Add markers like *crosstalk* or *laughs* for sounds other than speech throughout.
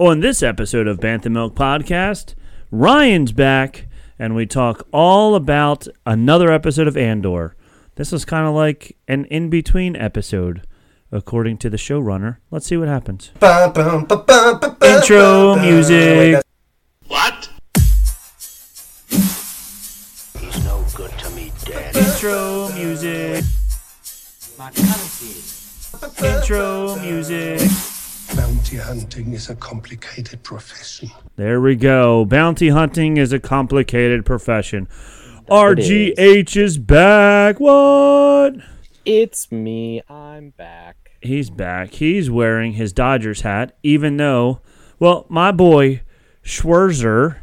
On this episode of Bantha Milk Podcast, Ryan's back, and we talk all about another episode of Andor. This was kind of like an in between episode, according to the showrunner. Let's see what happens. Intro music. What? He's no good to me, Dad. Intro music. Intro music. Bounty hunting is a complicated profession. There we go. Bounty hunting is a complicated profession. RGH is back. What? It's me. I'm back. He's back. He's wearing his Dodgers hat, even though, well, my boy Schwarber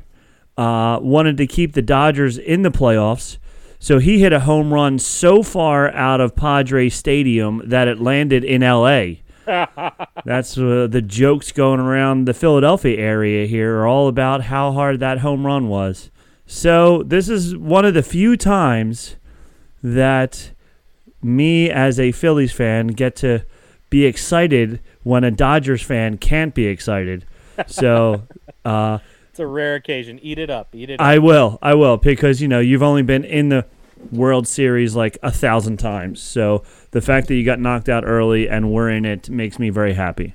uh, wanted to keep the Dodgers in the playoffs. So he hit a home run so far out of Padre Stadium that it landed in L.A. That's uh, the jokes going around the Philadelphia area here are all about how hard that home run was. So this is one of the few times that me as a Phillies fan get to be excited when a Dodgers fan can't be excited. So *laughs* uh, It's a rare occasion. Eat it up. Eat it up. I will, I will, because you know you've only been in the World Series like a thousand times. So the fact that you got knocked out early and we're in it makes me very happy.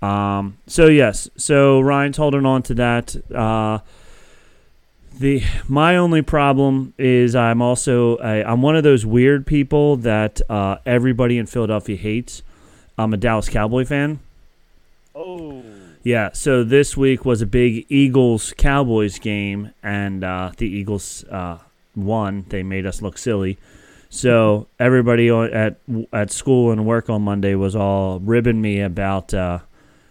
Um, so yes, so Ryan's holding on to that. Uh, the my only problem is I'm also i I'm one of those weird people that uh, everybody in Philadelphia hates. I'm a Dallas Cowboy fan. oh. Yeah, so this week was a big Eagles Cowboys game, and uh, the Eagles uh, won. They made us look silly. So everybody on- at at school and work on Monday was all ribbing me about uh,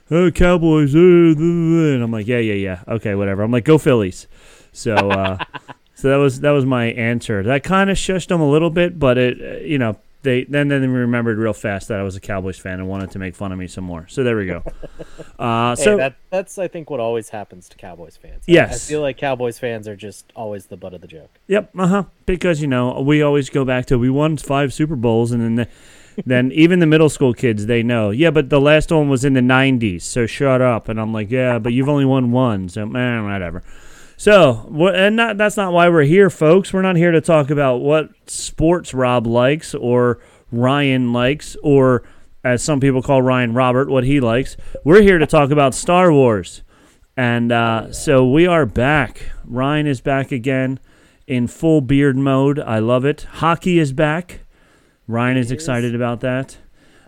oh Cowboys, uh, and I'm like, yeah, yeah, yeah, okay, whatever. I'm like, go Phillies. So uh, *laughs* so that was that was my answer. That kind of shushed them a little bit, but it you know they then then they remembered real fast that I was a Cowboys fan and wanted to make fun of me some more. So there we go. *laughs* Uh, Hey, so that that's I think what always happens to Cowboys fans. I- I, feel like Cowboys fans are just always the butt of the joke. Yep, uh huh. Because you know we always go back to we won five Super Bowls, and then the, then *laughs* even the middle school kids they know. Yeah, but the last one was in the '90s, so shut up. And I'm like, yeah, but you've only won one, so man, whatever. So, and not, that's not why we're here, folks. We're not here to talk about what sports Rob likes or Ryan likes, or as some people call Ryan Robert, what he likes. We're here to talk about Star Wars. And uh, so we are back. Ryan is back again in full beard mode. I love it. Hockey is back. Ryan is is. excited about that.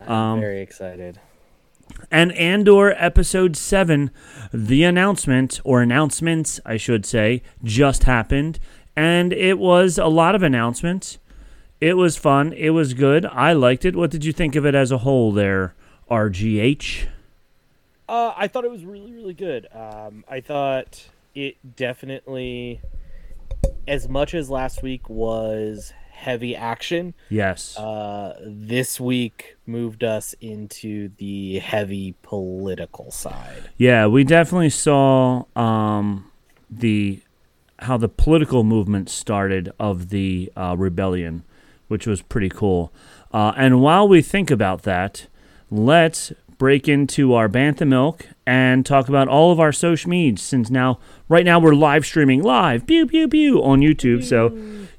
I'm Um, very excited. And Andor episode 7, the announcement, or announcements, I should say, just happened. And it was a lot of announcements. It was fun. It was good. I liked it. What did you think of it as a whole there, RGH? Uh, I thought it was really really good. Um, I thought it definitely, as much as last week was heavy action, Yes. uh, this week moved us into the heavy political side. Yeah, we definitely saw um, the how the political movement started of the uh, rebellion, which was pretty cool. Uh, and while we think about that, let's break into our Bantha Milk and talk about all of our social medias. Since now, right now, we're live streaming live, pew pew pew, on YouTube. So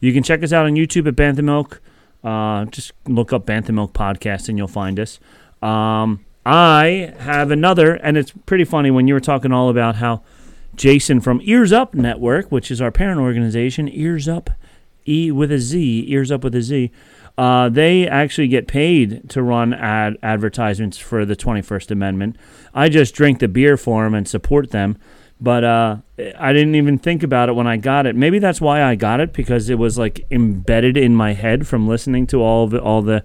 you can check us out on YouTube at Bantha Milk. Uh, just look up Bantha Milk Podcast and you'll find us. Um, I have another, and it's pretty funny when you were talking all about how Jason from Ears Up Network, which is our parent organization, Ears Up, E with a Z, Ears Up with a Z. Uh, they actually get paid to run ad advertisements for the 21st Amendment. I just drink the beer for them and support them, but uh, I didn't even think about it when I got it. Maybe that's why I got it because it was like embedded in my head from listening to all the all the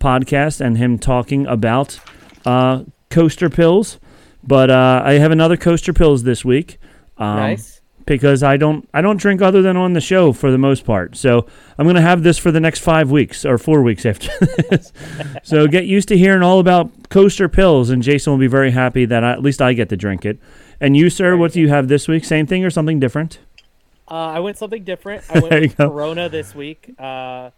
podcasts and him talking about uh, coaster pills. But uh, I have another coaster pills this week. Um, nice. because I don't I don't drink other than on the show for the most part. So I'm gonna have this for the next five weeks or four weeks after *laughs* this. so get used to hearing all about coaster pills, and Jason will be very happy that I, at least I get to drink it. And you, sir, what do you have this week? Same thing or something different? Uh, I went something different. I *laughs* went with go. Corona this week, uh,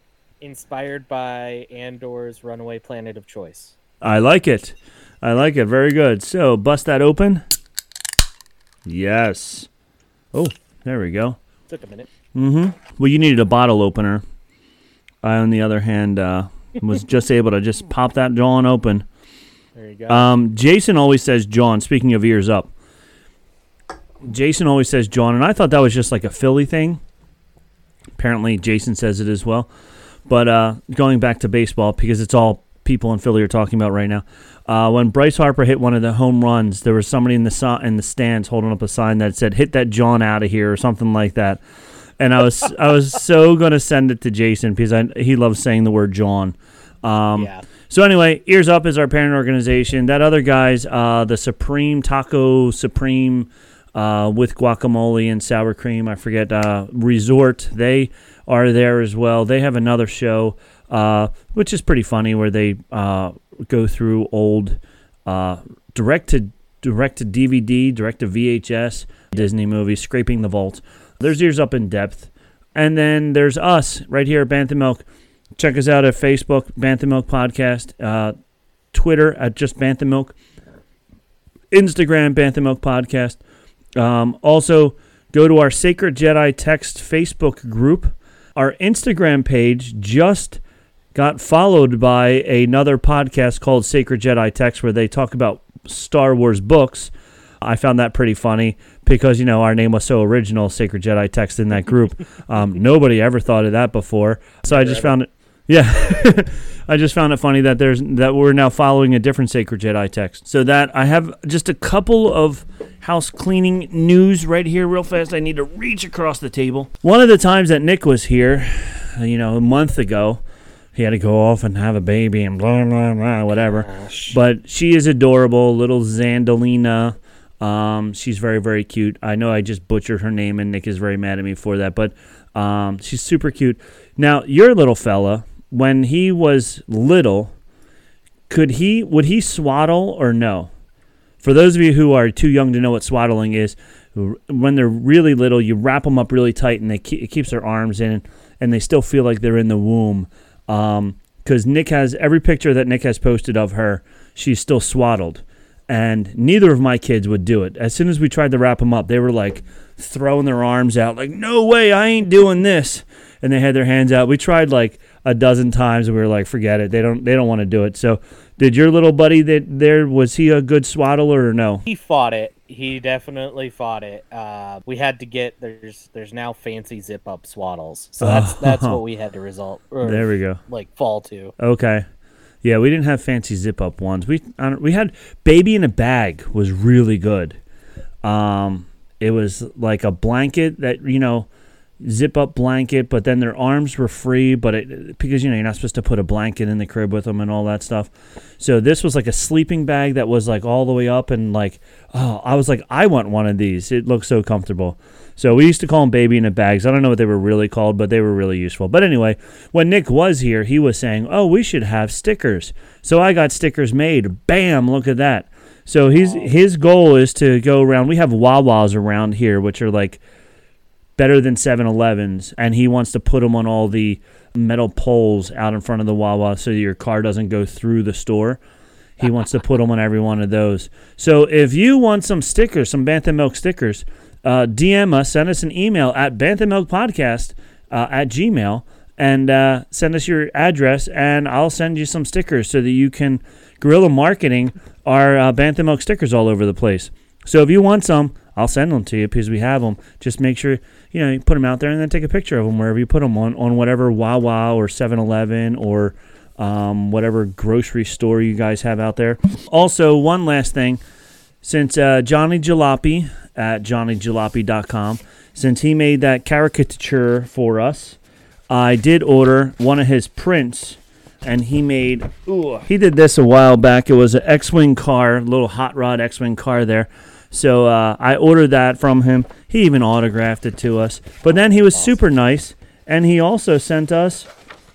inspired by Andor's Runaway Planet of Choice. I like it. I like it. Very good. So bust that open. Yes. Oh, there we go. Took a minute. Mm-hmm. Well, you needed a bottle opener. I, on the other hand, uh, was *laughs* just able to just pop that John open. There you go. Um, Jason always says John. Speaking of ears up, Jason always says John, and I thought that was just like a Philly thing. Apparently, Jason says it as well. But uh, going back to baseball, because it's all people in Philly are talking about right now. Uh, when Bryce Harper hit one of the home runs, there was somebody in the si- in the stands holding up a sign that said "Hit that John out of here" or something like that. And I was I was so gonna send it to Jason because I, he loves saying the word John. Um, yeah. so anyway, Ears Up is our parent organization. That other guy's uh, the Supreme Taco Supreme uh, with guacamole and sour cream. I forget uh, Resort. They are there as well. They have another show, uh, which is pretty funny, where they uh, go through old direct to direct to DVD, direct to VHS Disney movies, scraping the vault. There's Ears Up in depth, and then there's us right here at Bantha Milk. Check us out at Facebook, Bantha Milk Podcast, uh, Twitter at just Bantha Milk, Instagram, Bantha Milk Podcast. Um, also, go to our Sacred Jedi Text Facebook group. Our Instagram page just got followed by another podcast called Sacred Jedi Text, where they talk about Star Wars books. I found that pretty funny because you know our name was so original, Sacred Jedi Text in that group. *laughs* Um, nobody ever thought of that before, so I just found it. Yeah, *laughs* I just found it funny that there's that we're now following a different Sacred Jedi text. So that I have just a couple of house cleaning news right here, real fast. I need to reach across the table. One of the times that Nick was here, you know, a month ago, he had to go off and have a baby and blah blah blah whatever. But she is adorable, little Zandalina. Um, she's very very cute. I know I just butchered her name, and Nick is very mad at me for that. But um, she's super cute. Now your little fella, when he was little, could he would he swaddle or no? For those of you who are too young to know what swaddling is, when they're really little, you wrap them up really tight, and they it keeps their arms in, and they still feel like they're in the womb. Um, because Nick has every picture that Nick has posted of her, she's still swaddled, and neither of my kids would do it. As soon as we tried to wrap them up, they were like throwing their arms out, like "No way, I ain't doing this," and they had their hands out. We tried like a dozen times, and we were like, "Forget it. They don't. They don't want to do it." So, did your little buddy that there was he a good swaddler or no? He fought it. He definitely fought it. Uh, we had to get there's there's now fancy zip up swaddles, so that's *laughs* that's what we had to result. Or, There we go. Like fall to. Okay. Yeah, we didn't have fancy zip up ones. We we had baby in a bag was really good. Um, it was like a blanket that you know, zip up blanket, but then their arms were free. But it, because you know you're not supposed to put a blanket in the crib with them and all that stuff. So this was like a sleeping bag that was like all the way up and like oh I was like I want one of these. It looks so comfortable. So we used to call them baby in a bags. I don't know what they were really called, but they were really useful. But anyway, when Nick was here, he was saying, "Oh, we should have stickers." So I got stickers made. Bam! Look at that. So his his goal is to go around. We have Wawas around here, which are like better than 7-Elevens, and he wants to put them on all the metal poles out in front of the Wawa so your car doesn't go through the store. He wants to put them on every one of those. So if you want some stickers, some Bantha Milk stickers, uh, DM us, send us an email at Bantha Milk Podcast uh, at Gmail, and uh, send us your address, and I'll send you some stickers so that you can guerrilla marketing our uh, Bantha Milk stickers all over the place. So if you want some, I'll send them to you because we have them. Just make sure you know you put them out there and then take a picture of them wherever you put them on on whatever Wawa or 7-Eleven or um, whatever grocery store you guys have out there. Also, one last thing, since uh, Johnny Jalopy at johnnyjalopy.com, since he made that caricature for us, I did order one of his prints, and he made. Ooh, he did this a while back. It was an X-wing car, little hot rod X-wing car there. So uh, I ordered that from him. He even autographed it to us. But then he was super nice, and he also sent us,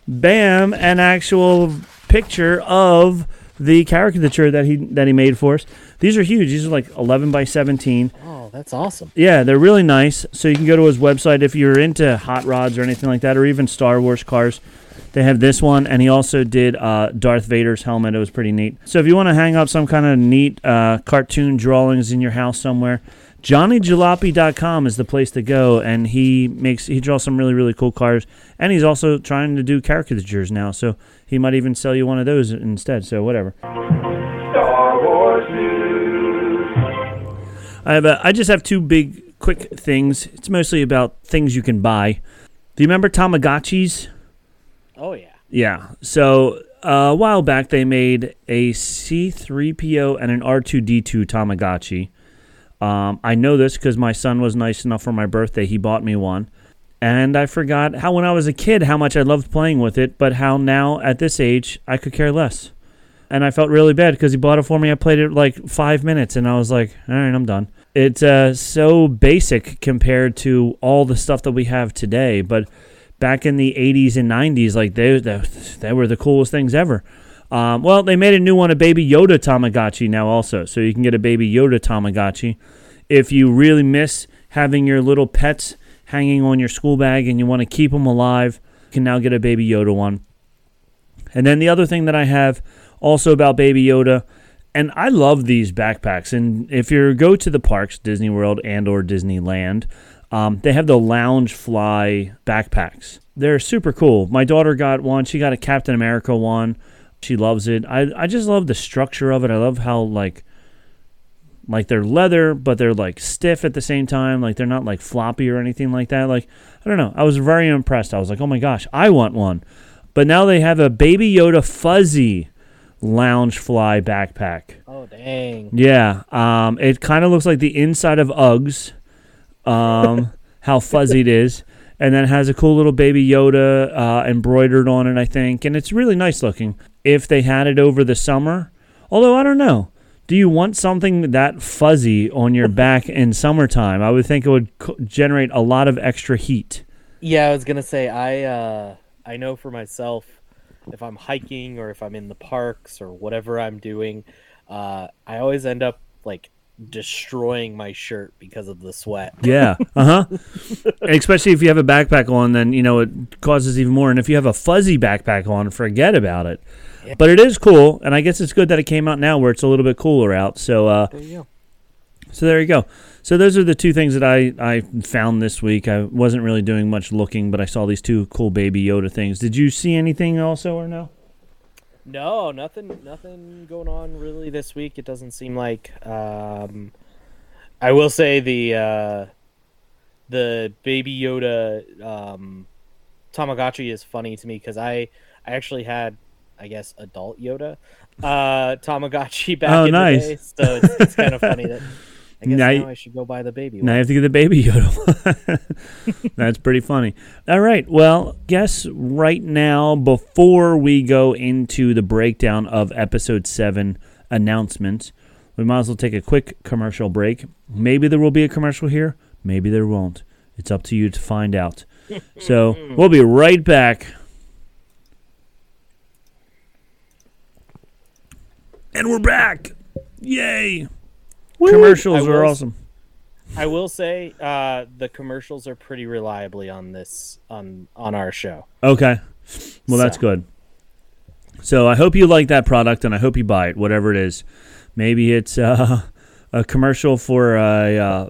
bam, an actual picture of the caricature that he that he made for us. These are huge. These are like 11 by 17. Oh, that's awesome. Yeah, they're really nice. So you can go to his website if you're into hot rods or anything like that, or even Star Wars cars. They have this one, and he also did uh, Darth Vader's helmet. It was pretty neat. So if you want to hang up some kind of neat uh, cartoon drawings in your house somewhere, JohnnyJalopy.com is the place to go, and he makes he draws some really really cool cars, and he's also trying to do caricatures now, so he might even sell you one of those instead. So whatever. I have a, I just have two big quick things. It's mostly about things you can buy. Do you remember Tamagotchis? Oh yeah. Yeah. So uh, a while back, they made a C3PO and an R2D2 Tamagotchi. Um, I know this because my son was nice enough for my birthday. He bought me one. And I forgot how, when I was a kid, how much I loved playing with it, but how now at this age, I could care less. And I felt really bad because he bought it for me. I played it like five minutes and I was like, all right, I'm done. It's uh, so basic compared to all the stuff that we have today. But back in the 80s and 90s, like they, they, they were the coolest things ever. Um, well, they made a new one, a Baby Yoda Tamagotchi now also. So you can get a Baby Yoda Tamagotchi. If you really miss having your little pets hanging on your school bag and you want to keep them alive, you can now get a Baby Yoda one. And then the other thing that I have also about Baby Yoda, and I love these backpacks. And if you go to the parks, Disney World and or Disneyland, um, they have the Loungefly backpacks. They're super cool. My daughter got one. She got a Captain America one. She loves it. I, I just love the structure of it. I love how like like they're leather, but they're like stiff at the same time. Like they're not like floppy or anything like that. Like I don't know. I was very impressed. I was like, oh my gosh, I want one. But now they have a Baby Yoda fuzzy loungefly backpack. Oh dang. Yeah, um, it kind of looks like the inside of Uggs. Um, how fuzzy it is, and then it has a cool little baby Yoda uh, embroidered on it, I think, and it's really nice looking. If they had it over the summer, although I don't know, do you want something that fuzzy on your back in summertime? I would think it would co- generate a lot of extra heat. Yeah, I was gonna say I uh, I know for myself if I'm hiking or if I'm in the parks or whatever I'm doing, uh, I always end up like destroying my shirt because of the sweat. Yeah, *laughs* uh huh. Especially if you have a backpack on, then you know it causes even more. And if you have a fuzzy backpack on, forget about it. But it is cool, and I guess it's good that it came out now where it's a little bit cooler out. So, uh, There you go. so there you go. So those are the two things that I I found this week. I wasn't really doing much looking, but I saw these two cool Baby Yoda things. Did you see anything also or no? No, nothing, nothing going on really this week. It doesn't seem like. Um, I will say the uh, the Baby Yoda um, Tamagotchi is funny to me because I I actually had I guess adult Yoda uh, Tamagotchi *laughs* back Oh, in nice. the day, so it's, it's kind of funny that *laughs* I guess Now now, I should go buy the baby. Now you have to get the baby *laughs* Yoda. *laughs* That's pretty funny. All right. Well, guess right now, before we go into the breakdown of episode seven announcements, we might as well take a quick commercial break. Maybe there will be a commercial here. Maybe there won't. It's up to you to find out. *laughs* So we'll be right back. And we're back. Yay. Commercials I are awesome. I will say uh, the commercials are pretty reliably on this on on our show. Okay. Well, that's good. So I hope you like that product, and I hope you buy it, whatever it is. Maybe it's uh, *laughs* a commercial for a uh,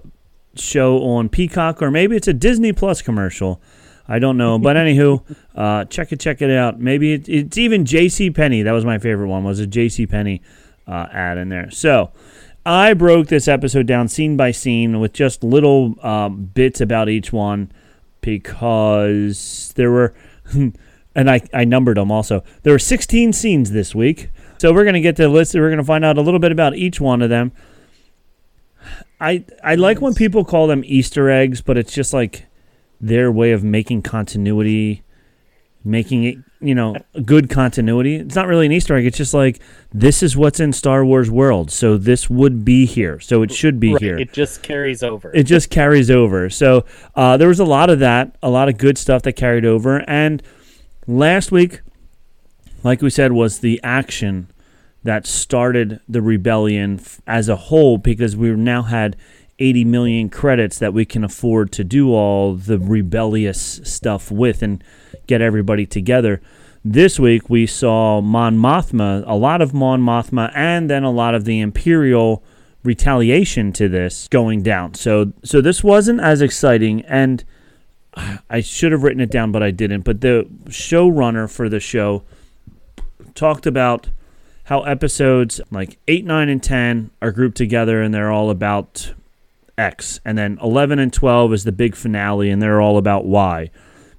show on Peacock, or maybe it's a Disney Plus commercial. I don't know, but *laughs* anywho, uh, check it, check it out. Maybe it, it's even J.C. Penney. That was my favorite one. Was a J.C. Penney uh, ad in there? So I broke this episode down scene by scene with just little um, bits about each one because there were, *laughs* and I, I numbered them also. There were 16 scenes this week. So we're going to get to the list. We're going to find out a little bit about each one of them. I I like when people call them Easter eggs, but it's just like their way of making continuity, making it, you know, good continuity. It's not really an Easter egg. It's just like this is what's in Star Wars world. So this would be here. So it should be Right, here It just carries over. it just carries over. So uh, there was a lot of that, a lot of good stuff that carried over. And last week, like we said, was the action that started the rebellion f- as a whole because we now had 80 million credits that we can afford to do all the rebellious stuff with and get everybody together. This week we saw Mon Mothma, a lot of Mon Mothma, and then a lot of the Imperial retaliation to this going down. So so this wasn't as exciting and I should have written it down but I didn't. But the showrunner for the show talked about how episodes like 8, 9 and 10 are grouped together and they're all about X and then 11 and 12 is the big finale and they're all about Y.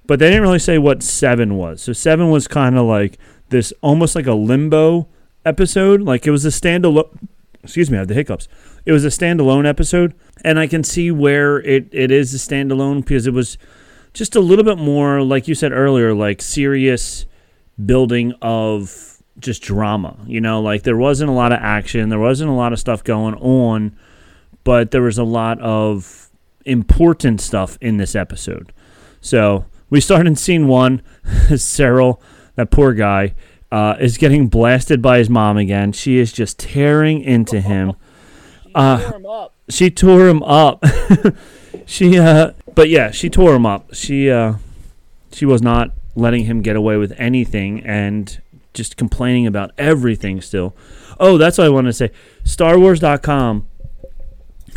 But they didn't really say what 7 was. So 7 was kind of like this almost like a limbo episode, like it was a standalone excuse me, I have the hiccups. It was a standalone episode, and I can see where it, it is a standalone because it was just a little bit more, like you said earlier, like serious building of just drama. You know, like there wasn't a lot of action, there wasn't a lot of stuff going on, but there was a lot of important stuff in this episode. So we start in scene one. *laughs* Syril, that poor guy, uh, is getting blasted by his mom again. She is just tearing into him. *laughs* Uh, Tore him up. she tore him up. *laughs* she, uh, but yeah, she tore him up. She, uh, she was not letting him get away with anything and just complaining about everything still. Oh, that's what I want to say. StarWars.com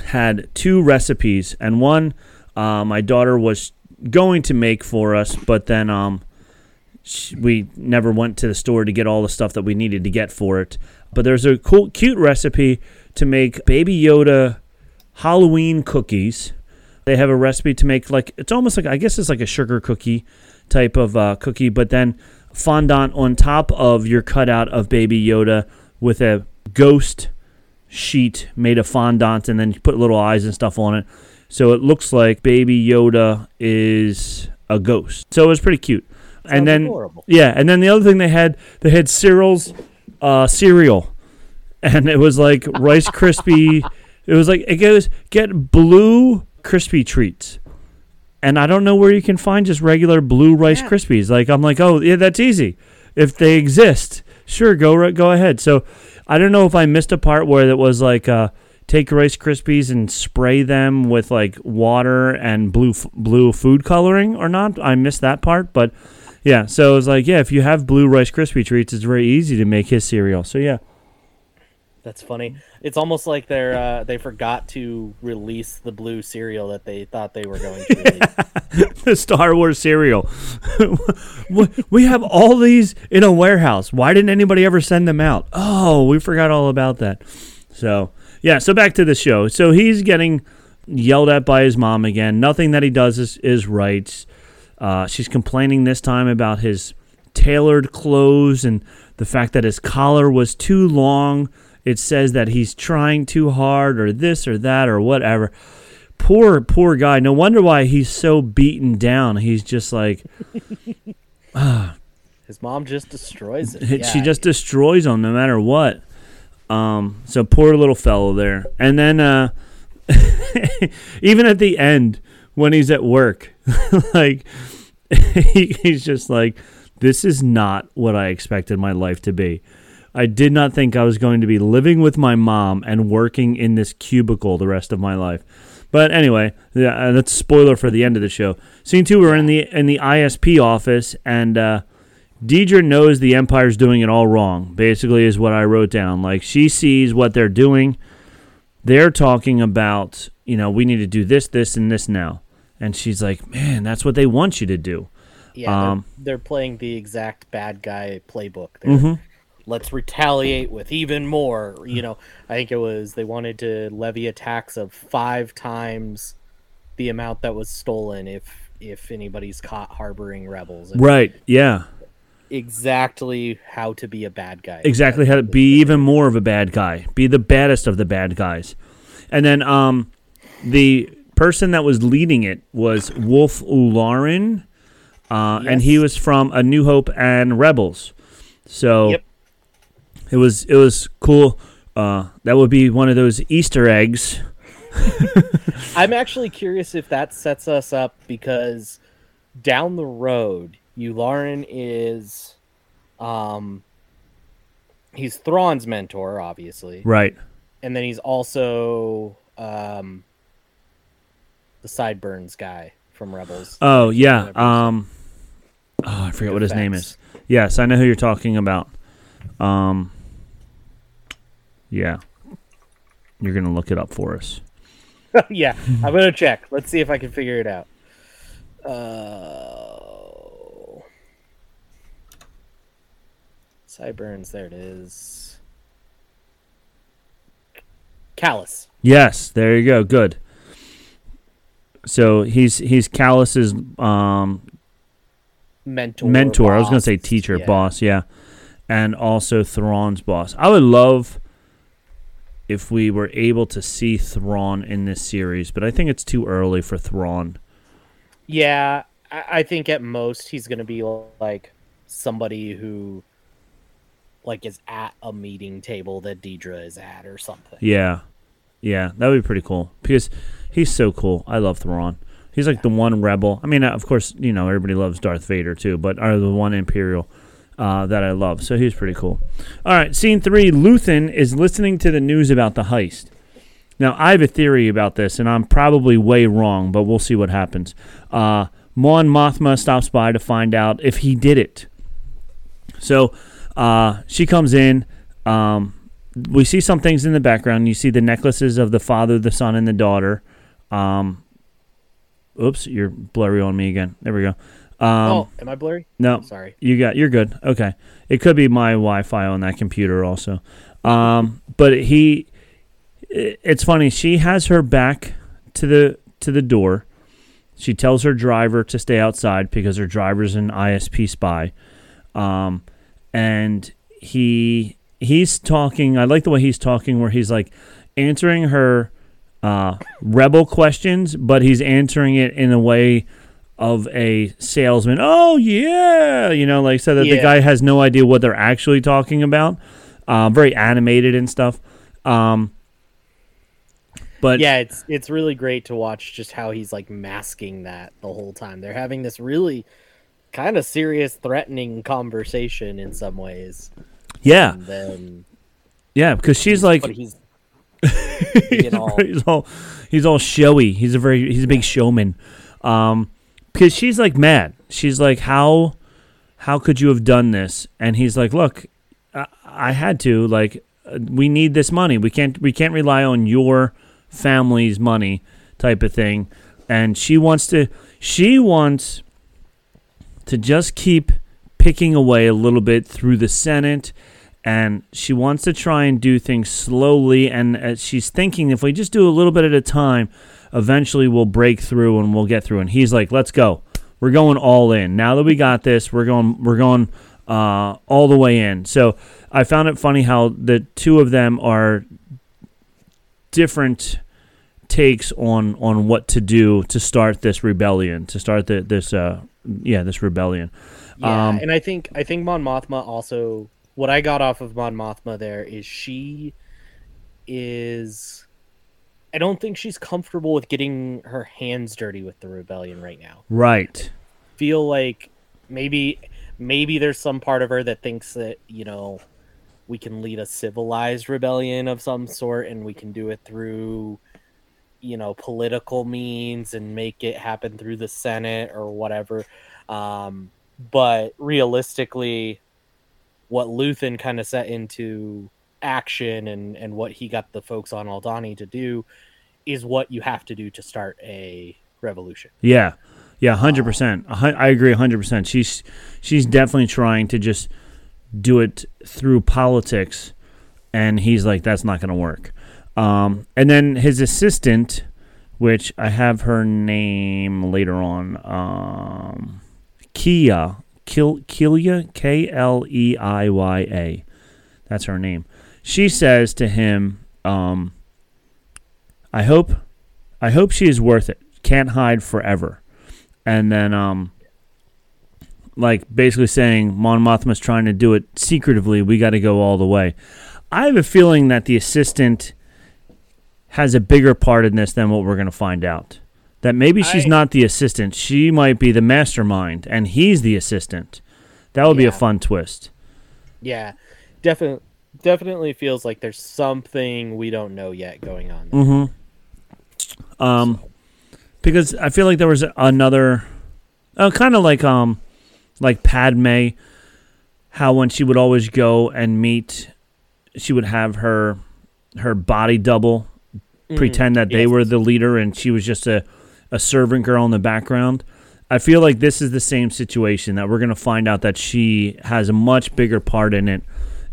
had two recipes, and one uh, my daughter was going to make for us, but then um, sh- we never went to the store to get all the stuff that we needed to get for it. But there's a cool, cute recipe to make Baby Yoda Halloween cookies. They have a recipe to make like it's almost like I guess it's like a sugar cookie type of uh, cookie, but then fondant on top of your cutout of Baby Yoda with a ghost sheet made of fondant, and then you put little eyes and stuff on it, so it looks like Baby Yoda is a ghost. So it was pretty cute. and then adorable. yeah, and then the other thing they had they had Syril's uh, cereal, and it was like *laughs* Rice Krispie. It was like it goes get blue crispy treats, and I don't know where you can find just regular blue Rice Yeah. Krispies. Like I'm like, oh yeah, that's easy. If they exist, sure, go right, go ahead. So I don't know if I missed a part where it was like uh, take Rice Krispies and spray them with like water and blue f- blue food coloring or not. I missed that part, but yeah. So it was like, yeah, if you have blue Rice Krispie treats, it's very easy to make his cereal. So yeah. That's funny. It's almost like they're uh, they forgot to release the blue cereal that they thought they were going to *laughs* release. *laughs* the Star Wars cereal. *laughs* We- we have all these in a warehouse. Why didn't anybody ever send them out? Oh, we forgot all about that. So, yeah, so back to the show. So he's getting yelled at by his mom again. Nothing that he does is, is right. Uh, she's complaining this time about his tailored clothes and the fact that his collar was too long. It says that he's trying too hard or this or that or whatever. Poor poor guy. No wonder why he's so beaten down. He's just like *sighs* His mom just destroys it. it- she Yeah. just destroys him no matter what. Um so poor little fellow there. And then uh *laughs* even at the end when he's at work *laughs* like *laughs* he, he's just like this is not what i expected my life to be i did not think i was going to be living with my mom and working in this cubicle the rest of my life but anyway yeah uh, that's spoiler for the end of the show scene two we're in the in the isb office and uh Dedra knows the Empire's doing it all wrong, basically, is what I wrote down. Like, she sees what they're doing. They're talking about, you know, we need to do this, this, and this now. And she's like, man, that's what they want you to do. Yeah, they're- Um, they're, playing the exact bad guy playbook. They're, Mhm. Let's retaliate with even more. You know, I think it was they wanted to levy a tax of five times the amount that was stolen if if anybody's caught harboring rebels. And Right. Yeah. Exactly how to be a bad guy. Exactly how to be even more of a bad guy. Be the baddest of the bad guys. And then um, the person that was leading it was Wullf Yularen. Uh, And he was from A New Hope and Rebels. So. Yep. It was it was cool. Uh, that would be one of those Easter eggs. *laughs* I'm actually curious if that sets us up because down the road, Yularen is, um, he's Thrawn's mentor, obviously, Right. and then he's also um, the Sideburns guy from Rebels. Oh yeah. Um. Oh, I forget what his name is. Yes, I know who you're talking about. Um. Yeah. you're gonna look it up for us. *laughs* yeah, I'm gonna check. Let's see if I can figure it out. Uh, Sideburns, there it is. Kallus. Yes, there you go. Good. So he's he's Kallus's um, Mentor. mentor. I was gonna say teacher, Yeah. boss, yeah, and also Thrawn's boss. I would love if we were able to see Thrawn in this series, but I think it's too early for Thrawn. Yeah, I, think at most he's gonna be like somebody who like is at a meeting table that Dedra is at or something. Yeah, yeah, that would be pretty cool because he's so cool. I love Thrawn. He's like the one rebel. I mean, of course, you know everybody loves Darth Vader too, but are the one Imperial uh, that I love. So he's pretty cool. All right, scene three. Luthen is listening to the news about the heist. Now, I have a theory about this, and I'm probably way wrong, but we'll see what happens. Uh, Mon Mothma stops by to find out if he did it. So uh, she comes in. Um, we see some things in the background. You see the necklaces of the father, the son, and the daughter. Um, oops, you're blurry on me again. There we go. Um, oh, am I blurry? no, Sorry. you got you're good. Okay. It could be my Wi-Fi on that computer also. Um, but he it's funny, she has her back to the to the door. She tells her driver to stay outside because her driver's an ISB spy. Um, and he he's talking, I like the way he's talking where he's like answering her uh, rebel questions, but he's answering it in a way of a salesman. Oh yeah, you know, like so that the guy has no idea what they're actually talking about. Uh, very animated and stuff. Um, but yeah, it's it's really great to watch just how he's like masking that the whole time. They're having this really kind of serious, threatening conversation in some ways. yeah, And then yeah, because she's like he's *laughs* he's all he's all showy. He's a very he's a big showman. Um, because she's like mad. She's like, how how could you have done this? And he's like, look, I, I had to. Like, we need this money. We can't we can't rely on your family's money, type of thing. And she wants to she wants to just keep picking away a little bit through the Senate and she wants to try and do things slowly and uh, she's thinking if we just do a little bit at a time eventually we'll break through and we'll get through. And he's like let's go. We're going all in. Now that we got this we're going we're going uh, all the way in. So i found it funny how the two of them are different takes on on what to do to start this rebellion to start the, this uh yeah this rebellion. Yeah, Um, and I think I think Mon Mothma also what I got off of Mon Mothma there is she is I don't think she's comfortable with getting her hands dirty with the rebellion right now. right Feel like maybe maybe there's some part of her that thinks that, you know, we can lead a civilized rebellion of some sort and we can do it through you know political means and make it happen through the senate or whatever um, but realistically what luthen kind of set into action and and what he got the folks on Aldhani to do is what you have to do to start a revolution Yeah, yeah, hundred percent. I agree, hundred percent. She's she's definitely trying to just do it through politics, and he's like, that's not going to work. Um, and then his assistant, which I have her name later on, um, Kia, Kil, Kilia, K L E I Y A. That's her name. She says to him, um, "I hope, I hope she is worth it. Can't hide forever." And then, um, like basically saying Mon Mothma's trying to do it secretively. We got to go all the way. I have a feeling that the assistant has a bigger part in this than what we're going to find out. That maybe she's I- not the assistant. She might be the mastermind, and he's the assistant. That would be a fun twist. yeah definitely definitely feels like there's something we don't know yet going on there. Um, because I feel like there was another, uh, kind of like um, like Padme, how when she would always go and meet, she would have her her body double pretend that they yes. were the leader and she was just a, a servant girl in the background. I feel like this is the same situation that we're going to find out that she has a much bigger part in it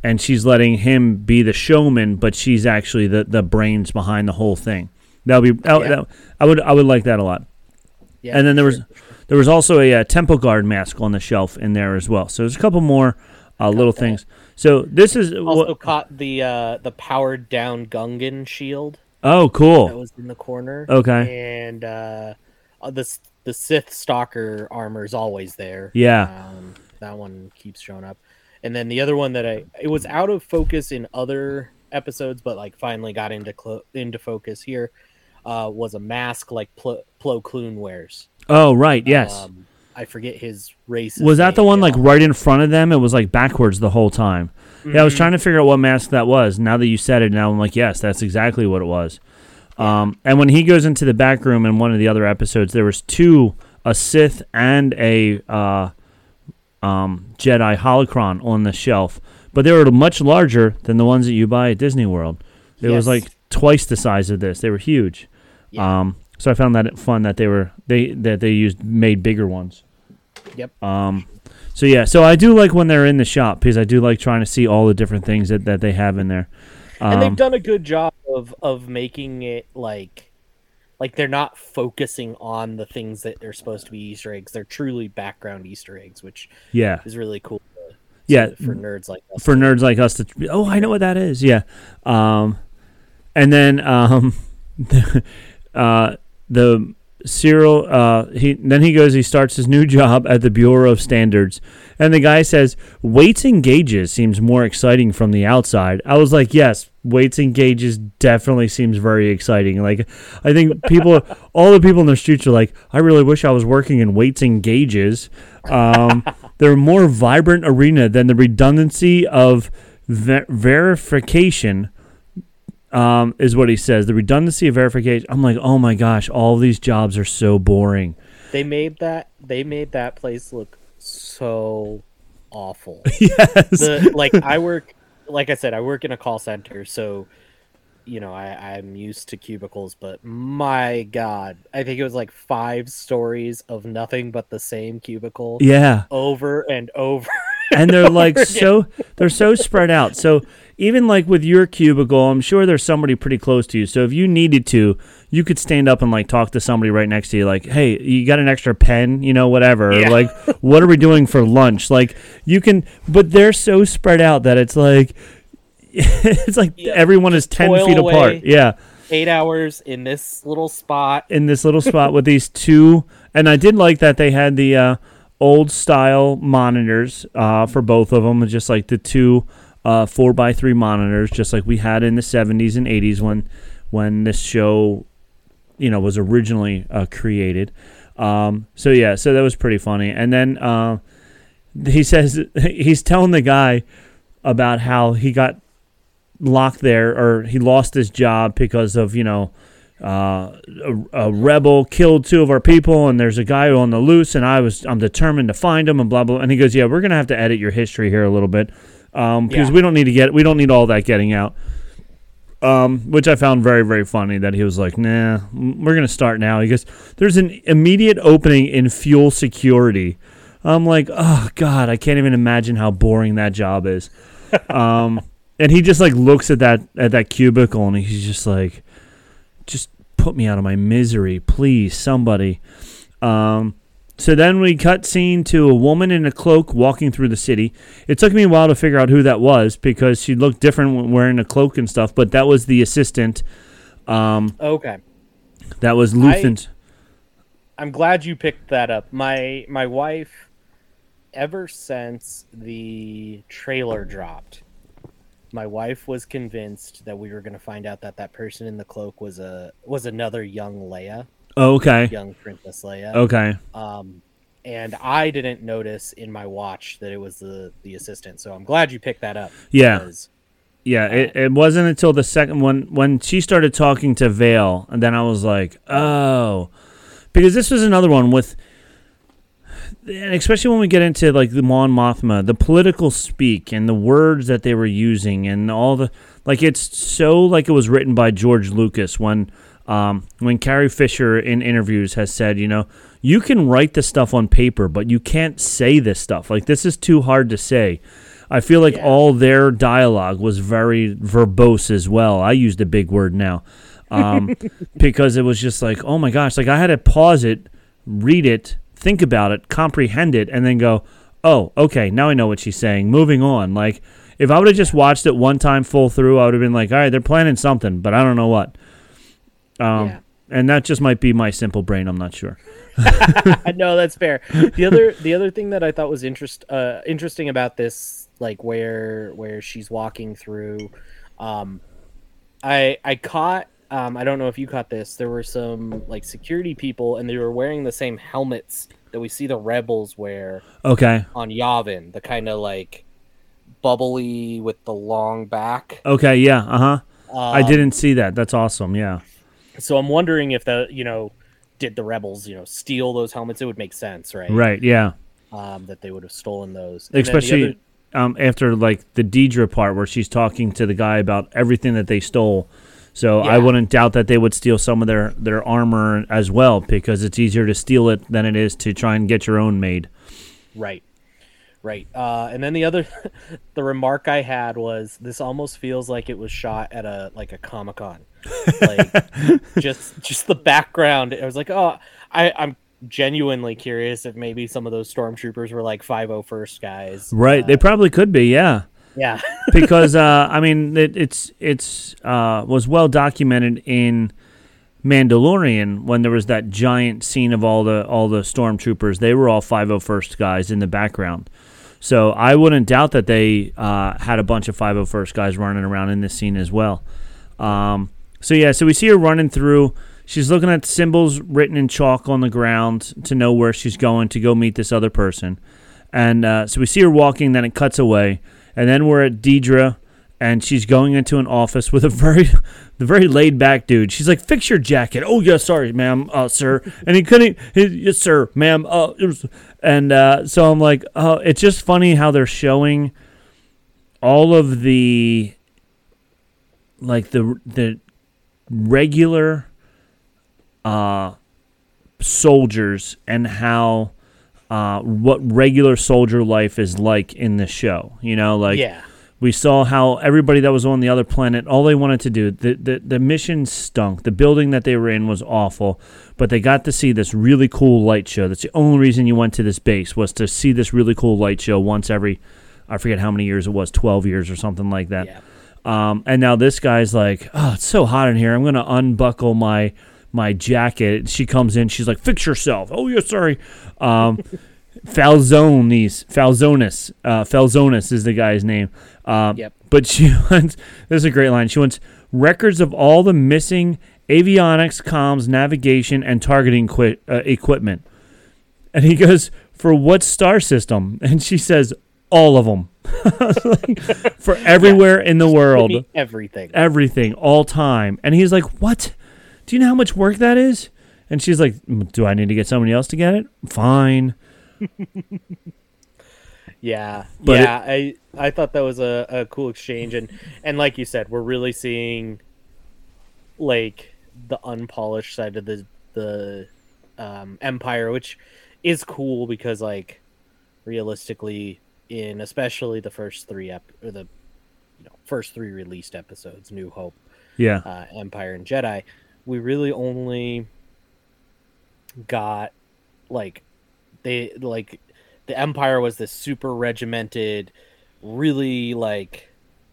and she's letting him be the showman, but she's actually the, the brains behind the whole thing. That'll be that, Yeah. that- I would I would like that a lot. Yeah, and then there was sure. there was also a, uh temple guard mask on the shelf in there as well. So there's a couple more uh, little things. So this is also what, caught the uh, the powered down Gungan shield oh cool! that was in the corner. Okay. and uh, uh, the the Sith Stalker armor is always there. Yeah. um, that one keeps showing up. And then the other one that I it was out of focus in other episodes, but like finally got into clo- into focus here. Uh, was a mask like Plo, Plo Koon wears. Oh right, yes. Um, I forget his race. was that the one like right in front of them? It was like backwards the whole time. Yeah, I was trying to figure out what mask that was. Now that you said it, now I'm like, yes, that's exactly what it was. Um, and when he goes into the back room in one of the other episodes, there was two, a Sith and a uh, um, Jedi holocron on the shelf, but they were much larger than the ones that you buy at Disney World. It was like twice the size of this. They were huge. Yeah. Um, so I found that fun that they were they that they used made bigger ones. Yep. Um, so yeah, so I do like when they're in the shop because I do like trying to see all the different things that, that they have in there. Um, and they've done a good job of of making it like like they're not focusing on the things that they're supposed to be Easter eggs. They're truly background Easter eggs, which yeah, is really cool. to- Yeah. to- for nerds like us. for nerds like us to oh I know what that is yeah um and then um the, *laughs* uh the Syril uh he then he goes he starts his new job at the Bureau of Standards and the guy says weights and gauges seems more exciting from the outside I was like yes weights and gauges definitely seems very exciting like I think people *laughs* all the people in the streets are like I really wish I was working in weights and gauges um *laughs* they're a more vibrant arena than the redundancy of ver- verification um, is what he says. The redundancy of verification. I'm like, oh my gosh, all these jobs are so boring. They made that they made that place look so awful. *laughs* yes. the like I work like I said, I work in a call center, so you know, I, I'm used to cubicles, but my god, I think it was like five stories of nothing but the same cubicle yeah. over and over. and they're like over so they're so spread out. So even like with your cubicle, I'm sure there's somebody pretty close to you. So if you needed to, you could stand up and like talk to somebody right next to you, like, "Hey, you got an extra pen? You know, whatever. Yeah. Like, *laughs* what are we doing for lunch? Like, you can, but they're so spread out that it's like, *laughs* it's like Yeah, everyone is ten toil feet apart. Yeah Eight hours in this little spot. in this little spot with these two and i did like that they had the uh, old style monitors uh, for both of them just like the two uh, four by three monitors just like we had in the 70s and 80s when when this show you know was originally uh, created. Um, so yeah so that was pretty funny. And then uh, he *laughs* says he's telling the guy about how he got locked there or he lost his job because of you know uh, a, a rebel killed two of our people and there's a guy on the loose and I was I'm determined to find him and blah blah. And he goes yeah we're gonna have to edit your history here a little bit um, because Yeah. we don't need to get we don't need all that getting out um, which I found very very funny that he was like nah we're gonna start now he goes there's an immediate opening in fuel security I'm like oh god I can't even imagine how boring that job is *laughs* um, and he just like looks at that at that cubicle and he's just like just put me out of my misery, please, somebody. Um, so then we cut scene to a woman in a cloak walking through the city. It took me a while to figure out who that was because she looked different when wearing a cloak and stuff, but that was the assistant. Um, Okay. that was Luthen's. I'm glad you picked that up. My my wife ever since the trailer dropped, my wife was convinced that we were going to find out that that person in the cloak was a was another young Leia, okay. young Princess Leia. Okay. Um and I didn't notice in my watch that it was the the assistant. So I'm glad you picked that up. Yeah. because- Yeah, it, it wasn't until the second one when she started talking to Vel, and then I was like, oh, because this was another one with, and especially when we get into like the Mon Mothma, the political speak and the words that they were using, and all the Like it's so like it was written by George Lucas when um, when Carrie Fisher in interviews has said, you know, you can write this stuff on paper, but you can't say this stuff. Like this is too hard to say. I feel like Yeah. all their dialogue was very verbose as well. I used a big word now um, *laughs* because it was just like, oh my gosh, like I had to pause it, read it, think about it, comprehend it, and then go, oh, okay, now I know what she's saying. Moving on. Like if I would have just watched it one time full through, I would have been like, all right, they're planning something, but I don't know what. Um, Yeah. And that just might be my simple brain. I'm not sure. *laughs* no, that's fair. The other *laughs* the other thing that I thought was interest uh, interesting about this, like where where she's walking through, um, I I caught. Um, I don't know if you caught this. There were some like security people, and they were wearing the same helmets that we see the rebels wear Okay. on Yavin. The kind of like bubbly with the long back. Okay. Yeah. Uh huh. I Um, didn't see that. That's awesome. Yeah. So I'm wondering if the you know did the rebels you know steal those helmets? It would make sense, right? Right. Yeah. Um, that they would have stolen those. And then the Especially other- um, after like the Dedra part where she's talking to the guy about everything that they stole. So I wouldn't doubt that they would steal some of their their armor as well because it's easier to steal it than it is to try and get your own made. Right. Right. Uh, and then the other, *laughs* the remark I had was this almost feels like it was shot at a like a comic con, like just just the background. I was like, oh, I I'm genuinely curious if maybe some of those stormtroopers were like 501st guys. Right. they probably could be. Yeah. Yeah. *laughs* because uh, I mean it, it's it's uh, was well documented in Mandalorian when there was that giant scene of all the all the stormtroopers. They were all 501st guys in the background. So I wouldn't doubt that they uh, had a bunch of 501st guys running around in this scene as well. Um, so yeah, so we see her running through. She's looking at symbols written in chalk on the ground to know where she's going to go meet this other person. And uh, so we see her walking, then it cuts away, and then we're at Dedra, and she's going into an office with a *laughs* very, the very laid back dude. She's like, "Fix your jacket." Oh yeah, sorry, ma'am, uh, sir. And he couldn't. He, yes, sir, ma'am. Uh, and uh, so I'm like, oh, it's just funny how they're showing all of the, like the the regular, uh, soldiers and how uh, what regular soldier life is like in the show. You know, like yeah. we saw how everybody that was on the other planet, all they wanted to do, the, the, the mission stunk. The building that they were in was awful, but they got to see this really cool light show. That's the only reason you went to this base was to see this really cool light show once every, I forget how many years it was, 12 years or something like that. Yeah. Um, and now this guy's like, oh, it's so hot in here. I'm going to unbuckle my my jacket. She comes in. She's like, fix yourself. Oh, yeah, sorry. Um, *laughs* Falzonis, Falzonis, uh, Falzonis is the guy's name. Um, Yep. But she *laughs* wants, this is a great line. She wants records of all the missing avionics, comms, navigation, and targeting qui- uh, equipment. And he goes, for what star system? *laughs* And she says, all of them. *laughs* for everywhere in the world. everything. everything all time. And he's like what? Do you know how much work that is? And she's like "Mm, do i need to get somebody else to get it? Fine. *laughs* Yeah, But yeah. I I thought that was a, a cool exchange, and and like you said, we're really seeing like the unpolished side of the the um, empire, which is cool because like realistically, in especially the first three ep or the you know first three released episodes, New Hope, yeah uh, Empire and Jedi, we really only got like they like the Empire was this super regimented, really like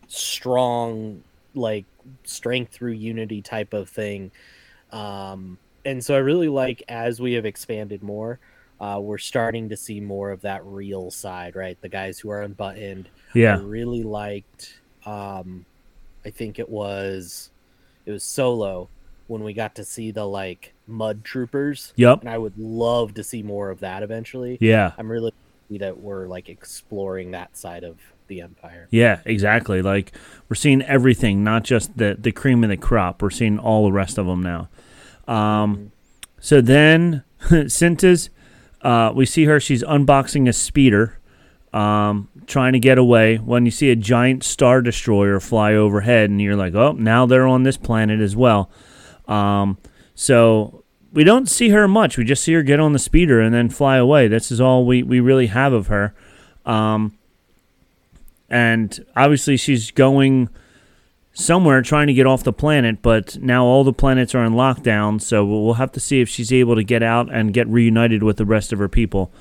strong like strength through unity type of thing. Um, and so I really like as we have expanded more, uh, we're starting to see more of that real side, right? The guys who are unbuttoned, I yeah really liked um I think it was it was solo when we got to see the like mud troopers. yep And I would love to see more of that eventually. yeah I'm really happy that we're like exploring that side of the empire. yeah exactly like we're seeing everything not just the the cream of the crop we're seeing all the rest of them now um so then *laughs* Cinta's uh we see her she's unboxing a speeder um, trying to get away when you see a giant star destroyer fly overhead, and you're like, oh, now they're on this planet as well. Um, so we don't see her much. We just see her get on the speeder and then fly away. This is all we, we really have of her. Um, and obviously, she's going somewhere trying to get off the planet, but now all the planets are in lockdown, so we'll have to see if she's able to get out and get reunited with the rest of her people.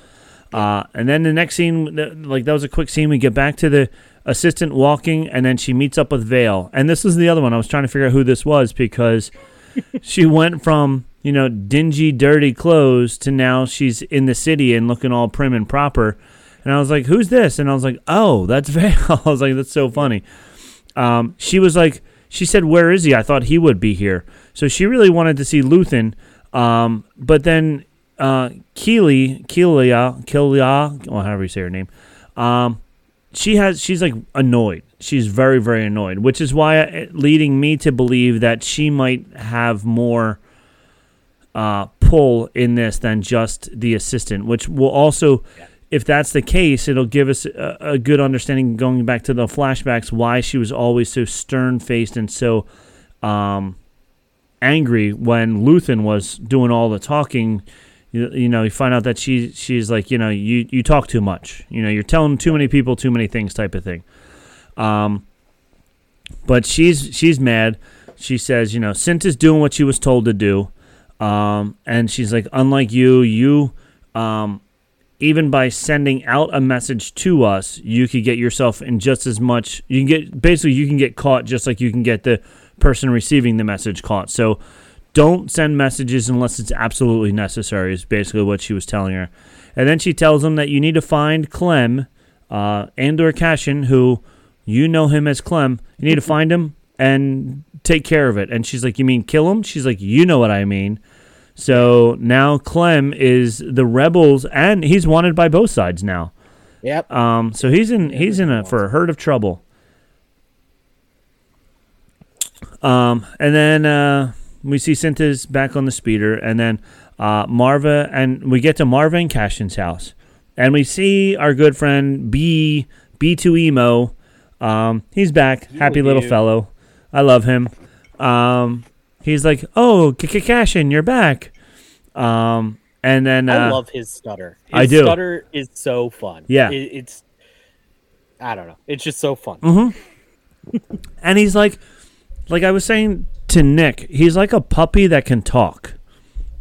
Uh, and then the next scene, like that was a quick scene. We get back to the assistant walking, and then she meets up with Vale. And this is the other one. I was trying to figure out who this was because *laughs* she went from you know dingy, dirty clothes to now she's in the city and looking all prim and proper. And I was like, "Who's this?" And I was like, "Oh, that's *laughs* Vale." I was like, "That's so funny." Um, she was like, she said, "Where is he?" I thought he would be here. So she really wanted to see Luthen. Um, but then uh, Keely, Kelia, Kelia, or however you say her name, um, she has she's like annoyed. She's very very annoyed, which is why uh, leading me to believe that she might have more uh, pull in this than just the assistant, which will also. If that's the case, it'll give us a, a good understanding going back to the flashbacks why she was always so stern faced and so um, angry when Luthen was doing all the talking. You, you know, you find out that she she's like, you know, you you talk too much. You know, you're telling too many people too many things, type of thing. Um, but she's she's mad. She says, you know, Sint is doing what she was told to do, um, and she's like, unlike you, you, um, even by sending out a message to us, you could get yourself in just as much. You can get basically you can get caught just like you can get the person receiving the message caught. So don't send messages unless it's absolutely necessary. Is basically what she was telling her, and then she tells him that you need to find Clem, uh, Andor Cassian, who you know him as Clem. You need to find him and take care of it. And she's like, you mean kill him? She's like, you know what I mean. So now Clem is the rebels, and he's wanted by both sides now. Yep. Um, so he's in he's in a for a herd of trouble. Um, and then uh, we see Cinta's back on the speeder, and then uh, Maarva, and we get to Maarva and Cassian's house, and we see our good friend B B two emo. Um, he's back, happy little fellow. I love him. Um, he's like, "Oh, Cassian, you're back." Um, and then uh, I love his stutter. His I do. Stutter is so fun. Yeah. It, it's. I don't know. It's just so fun. Mm-hmm. and he's like like i was saying to nick he's like a puppy that can talk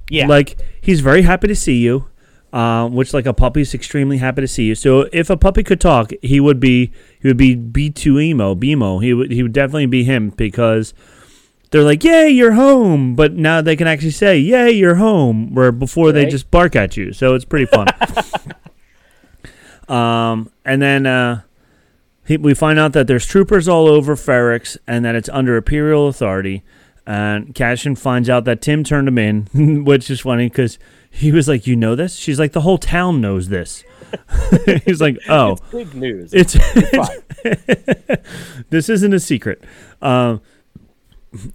Yeah. like he's very happy to see you uh, which like a puppy's extremely happy to see you so if a puppy could talk he would be he would be b2 emo bemo he would he would definitely be him because they're like yay you're home but now they can actually say yay you're home where before they just bark at you so it's pretty fun *laughs* um and then uh he, we find out that there's troopers all over Ferrix and that it's under Imperial authority. And Cassian finds out that Tim turned him in, *laughs* which is funny because he was like, "You know this?" She's like, "The whole town knows this." *laughs* He's like, "Oh, It's big news. it's, fine. this isn't a secret." Um,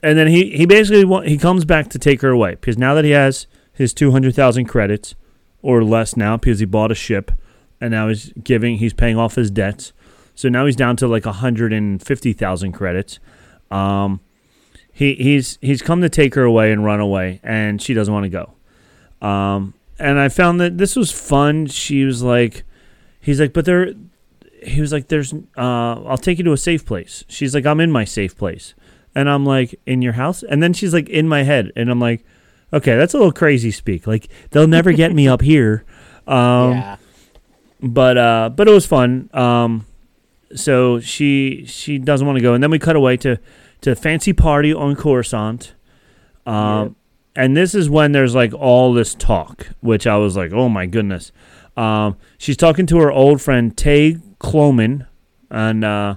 and then he he basically wa- he comes back to take her away because now that he has his two hundred thousand credits or less now because he bought a ship and now he's giving he's paying off his debts. So now he's down to like hundred and fifty thousand credits. Um, he he's he's come to take her away and run away, and she doesn't want to go. Um, and I found that this was fun. She was like, he's like, but there, he was like, there's, uh, I'll take you to a safe place. She's like, I'm in my safe place, and I'm like, in your house, and then she's like, in my head, and I'm like, okay, that's a little crazy speak. Like they'll never get me up here. *laughs* Um, yeah. but uh, but it was fun. Um, so she she doesn't want to go, and then we cut away to to fancy party on Coruscant. Um, and this is when there's like all this talk, which I was like, oh my goodness. Um, she's talking to her old friend Tay Cloman, and uh,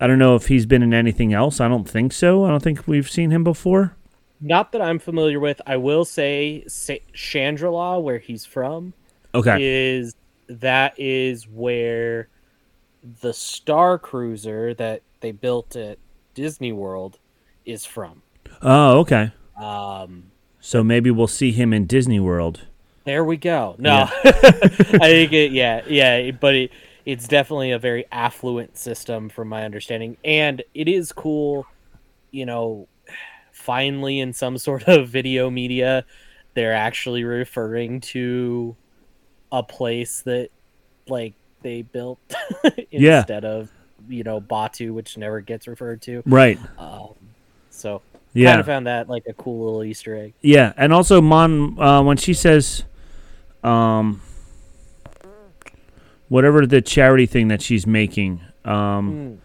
I don't know if he's been in anything else. I don't think so. I don't think we've seen him before. Not that I'm familiar with. I will say, say Chandrila, where he's from, Okay. is that is where the Star Cruiser that they built at Disney World is from. Oh, okay. Um, So maybe we'll see him in Disney World. there we go. No, *laughs* I think it. Yeah, yeah. But it, it's definitely a very affluent system from my understanding and it is cool you know finally in some *laughs* sort of video media they're actually referring to a place that like they built *laughs* Yeah. instead of you know Batuu which never gets referred to Right. um, so Yeah. kind of found that like a cool little easter egg Yeah, and also Mon uh, when she says, um, whatever the charity thing that she's making, um,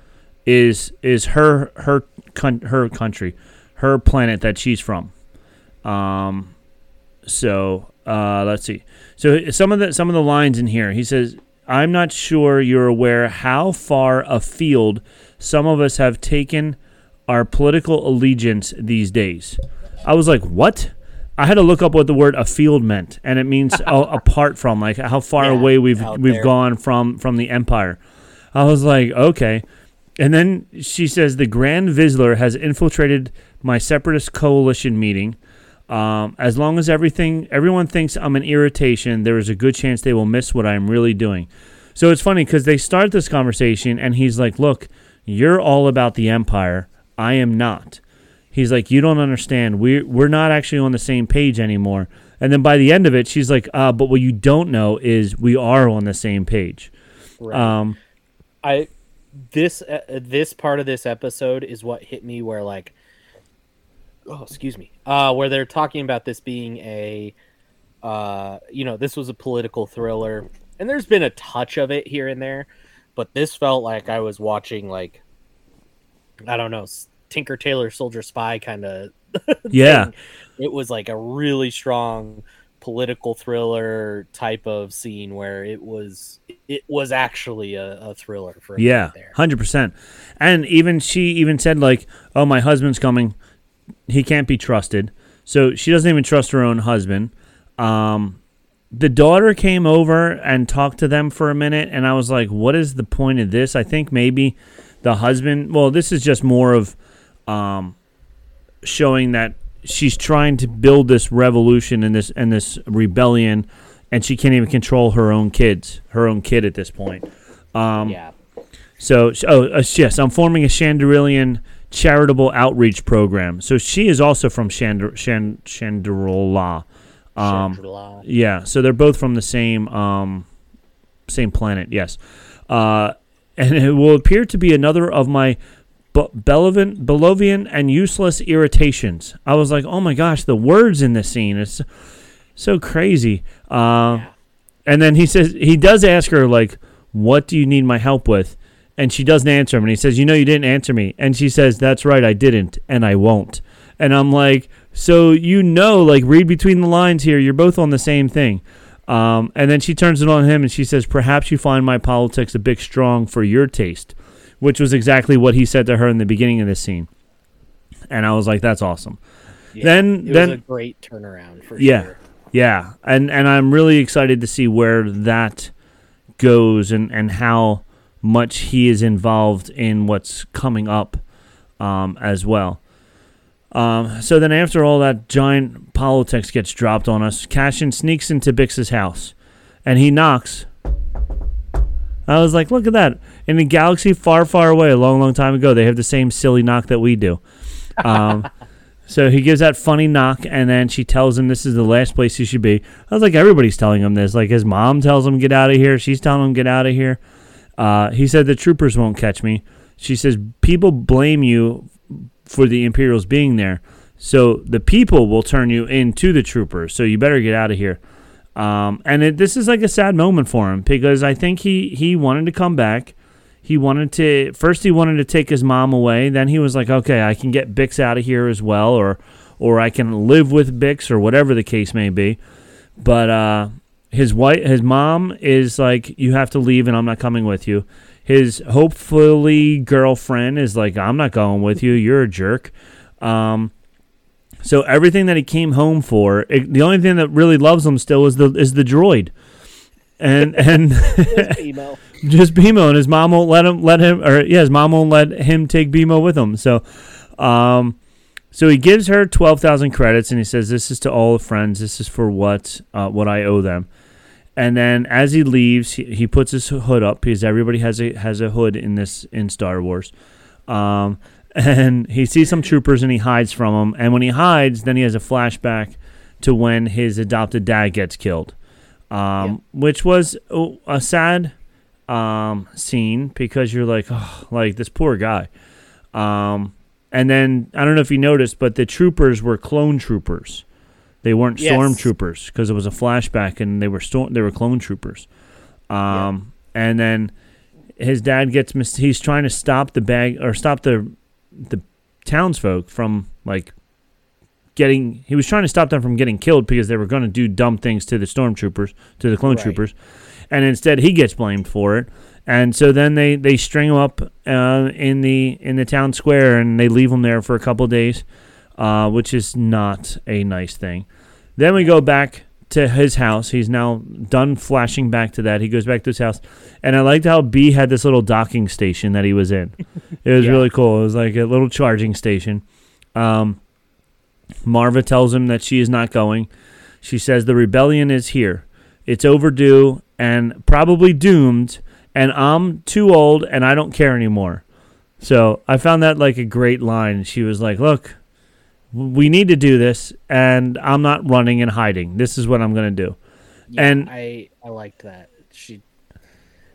is is her her con- her country, her planet that she's from. Um, so uh, let's see. So some of the some of the lines in here, he says, "I'm not sure you're aware how far afield some of us have taken our political allegiance these days." I was like, "What?" I had to look up what the word afield meant, and it means *laughs* apart from, like how far Yeah, away we've we've there. gone from from the empire. I was like, okay. And then she says the Grand Vizsla has infiltrated my separatist coalition meeting. Um, as long as everything everyone thinks I'm an irritation, there is a good chance they will miss what I'm really doing. So it's funny because they start this conversation and he's like, "Look, you're all about the empire. I am not." He's like, "You don't understand. We we're not actually on the same page anymore." And then by the end of it, she's like, "Uh, but what you don't know is we are on the same page." right Um, I this uh, this part of this episode is what hit me where like oh excuse me uh where they're talking about this being a uh you know this was a political thriller and there's been a touch of it here and there but this felt like I was watching like I don't know Tinker Tailor Soldier Spy kind of *laughs* yeah. thing. it was like a really strong political thriller type of scene where it was it was actually a, a thriller for a Yeah, hundred percent. And even she even said like, "Oh, my husband's coming. He can't be trusted." So she doesn't even trust her own husband. Um, the daughter came over and talked to them for a minute, and I was like, "What is the point of this?" I think maybe the husband. Well, this is just more of um, showing that she's trying to build this revolution and this and this rebellion, and she can't even control her own kids, her own kid at this point. Um, yeah. so, oh, uh, yes, I'm forming a Chanderillian charitable outreach program. So she is also from Chandr- Chan- Chanderola. Um, yeah, so they're both from the same um, same planet. Yes, uh, and it will appear to be another of my Be- Belovian, Belovian and useless irritations. I was like, oh my gosh, the words in this scene is so crazy. Uh, And then he says he does ask her like, "What do you need my help with?" And she doesn't answer him. And he says, "You know, you didn't answer me." And she says, "That's right, I didn't, and I won't." And I'm like, "So you know, like, read between the lines here. You're both on the same thing." Um, and then she turns it on him and she says, "Perhaps you find my politics a bit strong for your taste," which was exactly what he said to her in the beginning of this scene. And I was like, "That's awesome." Yeah, Then- it then- was a great turnaround for Yeah. sure. Yeah, and and I'm really excited to see where that goes and and how much he is involved in what's coming up um, as well. Um, so then, after all that giant politics gets dropped on us, Cassian sneaks into Bix's house, and he knocks. I was like, "Look at that!" In a galaxy far, far away, a long, long time ago, they have the same silly knock that we do. Um, *laughs* so he gives that funny knock, and then she tells him this is the last place he should be. I was like, everybody's telling him this. Like his mom tells him get out of here. She's telling him get out of here. Uh, he said the troopers won't catch me. She says people blame you for the Imperials being there, so the people will turn you into the troopers. So you better get out of here. Um, and it, this is like a sad moment for him because I think he he wanted to come back. He wanted to first he wanted to take his mom away. Then he was like, okay, I can get Bix out of here as well, or or I can live with Bix or whatever the case may be. But uh, his wife, his mom is like, you have to leave, and I'm not coming with you. His hopefully girlfriend is like, I'm not going with you. You're a jerk. Um, so everything that he came home for, it, the only thing that really loves him still is the is the droid, and *laughs* and just *laughs* BMO, and his mom won't let him let him, or yeah, his mom won't let him take BMO with him. So, um, so he gives her twelve thousand credits, and he says, "This is to all the friends. This is for what uh, what I owe them." And then as he leaves, he, he puts his hood up because everybody has a has a hood in this in Star Wars. Um, and he sees some troopers and he hides from them. And when he hides, then he has a flashback to when his adopted dad gets killed, um, which was a, sad um, scene because you're like, oh, like this poor guy. Um, and then I don't know if you noticed, but the troopers were clone troopers. They weren't Yes. stormtroopers because it was a flashback, and they were storm. They were clone troopers. Um, and then his dad gets mis- he's trying to stop the bag or stop the the townsfolk from like getting he was trying to stop them from getting killed because they were going to do dumb things to the stormtroopers to the clone Right. troopers. And instead he gets blamed for it. And so then they they string him up uh, in the in the town square and they leave him there for a couple days uh, which is not a nice thing. Then we go back to his house. He's now done flashing back to that. He goes back to his house, and I liked how B had this little docking station that he was in. *laughs* It was Yeah. really cool. It was like a little charging station. Um, Maarva tells him that she is not going. She says the rebellion is here. It's overdue and probably doomed, and I'm too old and I don't care anymore. So I found that like a great line. She was like, "Look, we need to do this, and I'm not running and hiding. This is what I'm going to do." Yeah, And- I I liked that. She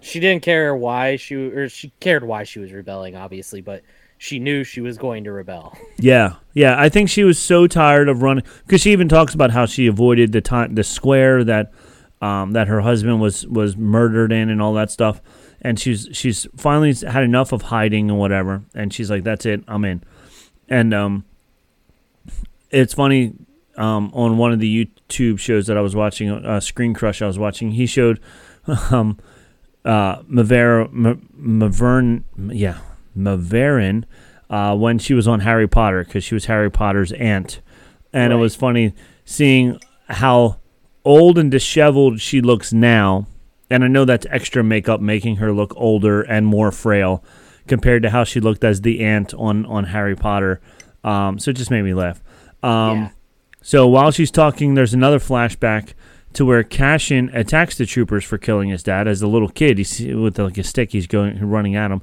she didn't care why she or she cared why she was rebelling, obviously, but she knew she was going to rebel. Yeah, yeah. I think she was so tired of running because she even talks about how she avoided the time, the square that um, that her husband was was murdered in, and all that stuff. And she's she's finally had enough of hiding and whatever. And she's like, "That's it, I'm in." And um, it's funny. Um, on one of the YouTube shows that I was watching, uh, Screen Crush, I was watching, he showed *laughs* um, uh, Mavera, M- Mavern, yeah, Maverin, uh, when she was on Harry Potter because she was Harry Potter's aunt, and it was funny seeing how old and disheveled she looks now. And I know that's extra makeup making her look older and more frail compared to how she looked as the aunt on on Harry Potter. Um, so it just made me laugh. Um, Yeah. So while she's talking, there's another flashback to where Cassian attacks the troopers for killing his dad as a little kid. He's with like a stick. He's going running at him,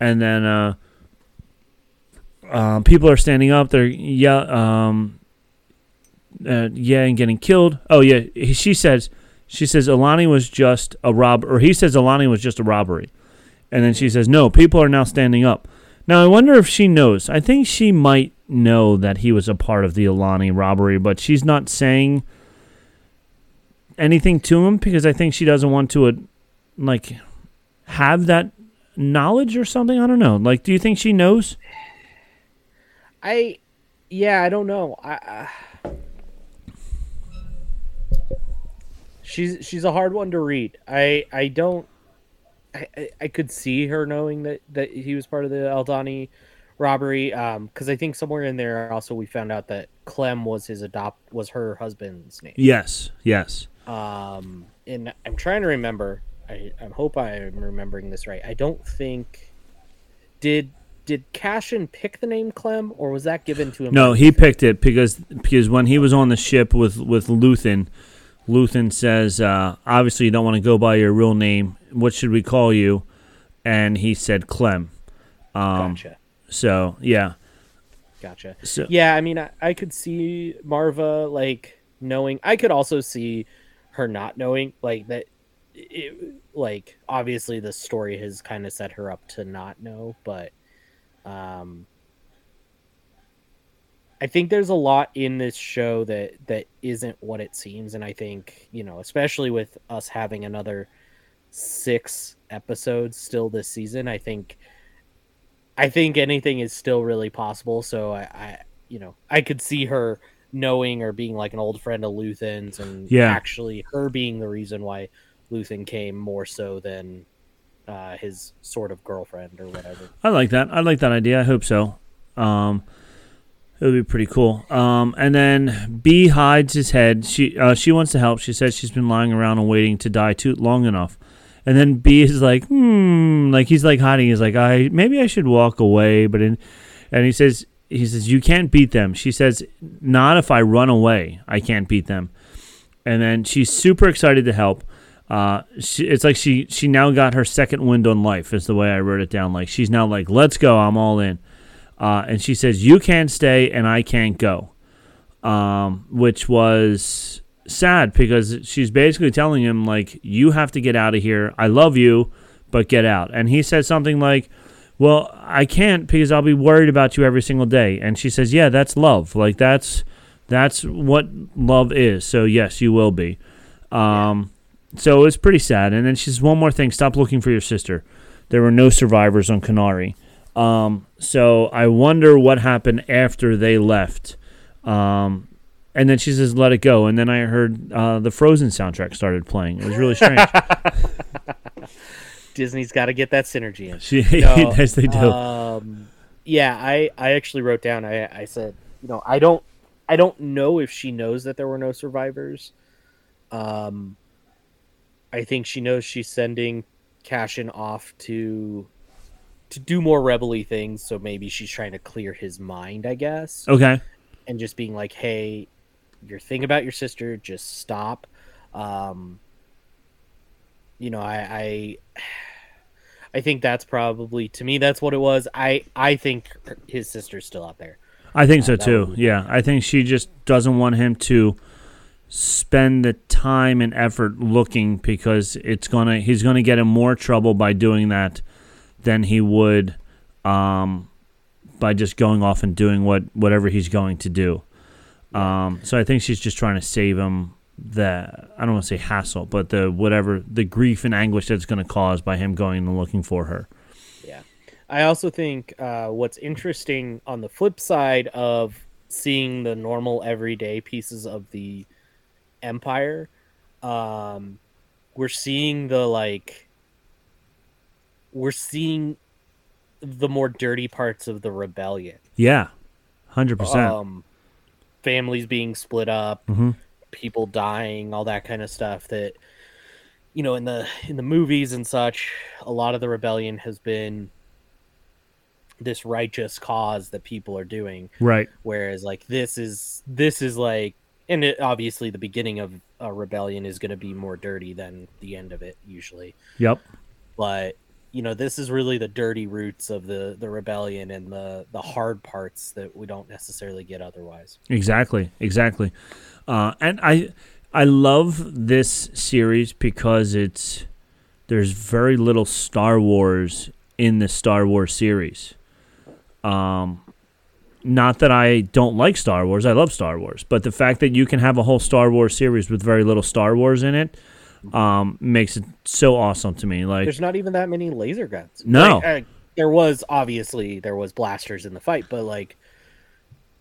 and then uh, um, people are standing up. They're yeah, um, uh, yeah, and getting killed. Oh yeah, he, she says she says Aldhani was just a rob, or he says Aldhani was just a robbery, and then she says no, people are now standing up. Now I wonder if she knows. I think she might know that he was a part of the Aldhani robbery, but she's not saying anything to him because I think she doesn't want to, uh, like, have that knowledge or something. I don't know. Like, do you think she knows? I yeah, I don't know. I, I She's she's a hard one to read. I I don't I, I, I could see her knowing that that he was part of the Aldhani robbery um because I think somewhere in there also we found out that Clem was his adopt was her husband's name. Yes. Yes. Um and I'm trying to remember. I, I hope I'm remembering this right. I don't think did did Cassian pick the name Clem or was that given to him? No, he picked it because because when he was on the ship with with Luthen, Luthen says, uh, obviously you don't want to go by your real name. What should we call you? And he said Clem. Um, Gotcha. So yeah. Gotcha. So Yeah, I mean, I, I could see Maarva like knowing. I could also see her not knowing, like that. It, like obviously, the story has kind of set her up to not know, but um, I think there's a lot in this show that that isn't what it seems, and I think you know, especially with us having another six episodes still this season, I think I think anything is still really possible. So I, I you know, I could see her knowing or being like an old friend of Luthen's, and Yeah. actually her being the reason why Luthen came more so than uh, his sort of girlfriend or whatever. I like that. I like that idea. I hope so. Um, it would be pretty cool. Um, and then B hides his head. She uh, she wants to help. She says she's been lying around and waiting to die too long enough. And then B is like, hmm, like he's like hiding. He's like, I maybe I should walk away. But in, and he says he says you can't beat them. She says not if I run away. I can't beat them. And then she's super excited to help. uh, she, it's like she she now got her second wind on life is the way I wrote it down. Like she's now like, let's go, I'm all in. Uh, and she says, you can't stay and I can't go, um, which was sad because she's basically telling him like, you have to get out of here. I love you, but get out. And he said something like, well, I can't because I'll be worried about you every single day. And she says, yeah, that's love. Like that's that's what love is. So yes, you will be. Um, so it's pretty sad. And then she says, one more thing: stop looking for your sister. There were no survivors on Kenari. Um, so I wonder what happened after they left. Um, and then she says, "Let it go." And then I heard uh, the Frozen soundtrack started playing. It was really strange. *laughs* Disney's got to get that synergy in. she, No, *laughs* yes, they do. Um, yeah, I I actually wrote down. I I said, you know, I don't I don't know if she knows that there were no survivors. Um, I think she knows she's sending Cassian off to to do more rebelly things. So maybe she's trying to clear his mind, I guess, okay. and just being like, hey, your thing about your sister, just stop. Um, you know, I, I I think that's probably to me that's what it was. I I think his sister's still out there. I think so too. Yeah, I think she just doesn't want him to spend the time and effort looking because it's gonna he's gonna get in more trouble by doing that than he would um, by just going off and doing what whatever he's going to do. Um, so I think she's just trying to save him the I don't want to say hassle, but the whatever the grief and anguish that's going to cause by him going and looking for her. Yeah. I also think uh, what's interesting on the flip side of seeing the normal everyday pieces of the empire, um, we're seeing the like, we're seeing the more dirty parts of the rebellion. Yeah, hundred percent. Families being split up, Mhm. people dying, all that kind of stuff. That you know, in the in the movies and such, a lot of the rebellion has been this righteous cause that people are doing. Right. Whereas, like this is this is like, and it, obviously the beginning of a rebellion is going to be more dirty than the end of it usually Yep. but you know this is really the dirty roots of the the rebellion and the the hard parts that we don't necessarily get otherwise Exactly, exactly. Uh, and I I love this series because it's there's very little Star Wars in the Star Wars series. Um, not that I don't like Star Wars, I love Star Wars, but the fact that you can have a whole Star Wars series with very little Star Wars in it um, makes it so awesome to me. Like, there's not even that many laser guns No. Like, uh, there was obviously there was blasters in the fight but like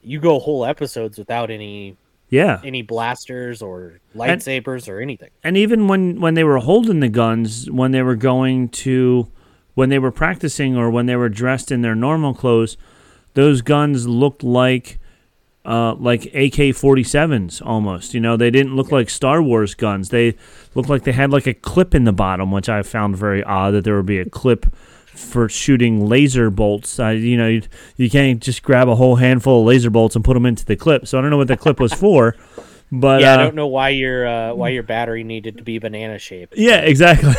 you go whole episodes without any yeah, any blasters or lightsabers or anything and even when when they were holding the guns when they were going to when they were practicing or when they were dressed in their normal clothes those guns looked like uh, like AK-47s almost you know they didn't look like Star Wars guns. They looked like they had like a clip in the bottom which I found very odd that there would be a clip for shooting laser bolts. Uh, you know you, you can't just grab a whole handful of laser bolts and put them into the clip. So I don't know what the clip was for *laughs* but yeah uh, i don't know why your uh why your battery needed to be banana shaped. Yeah, *laughs* exactly.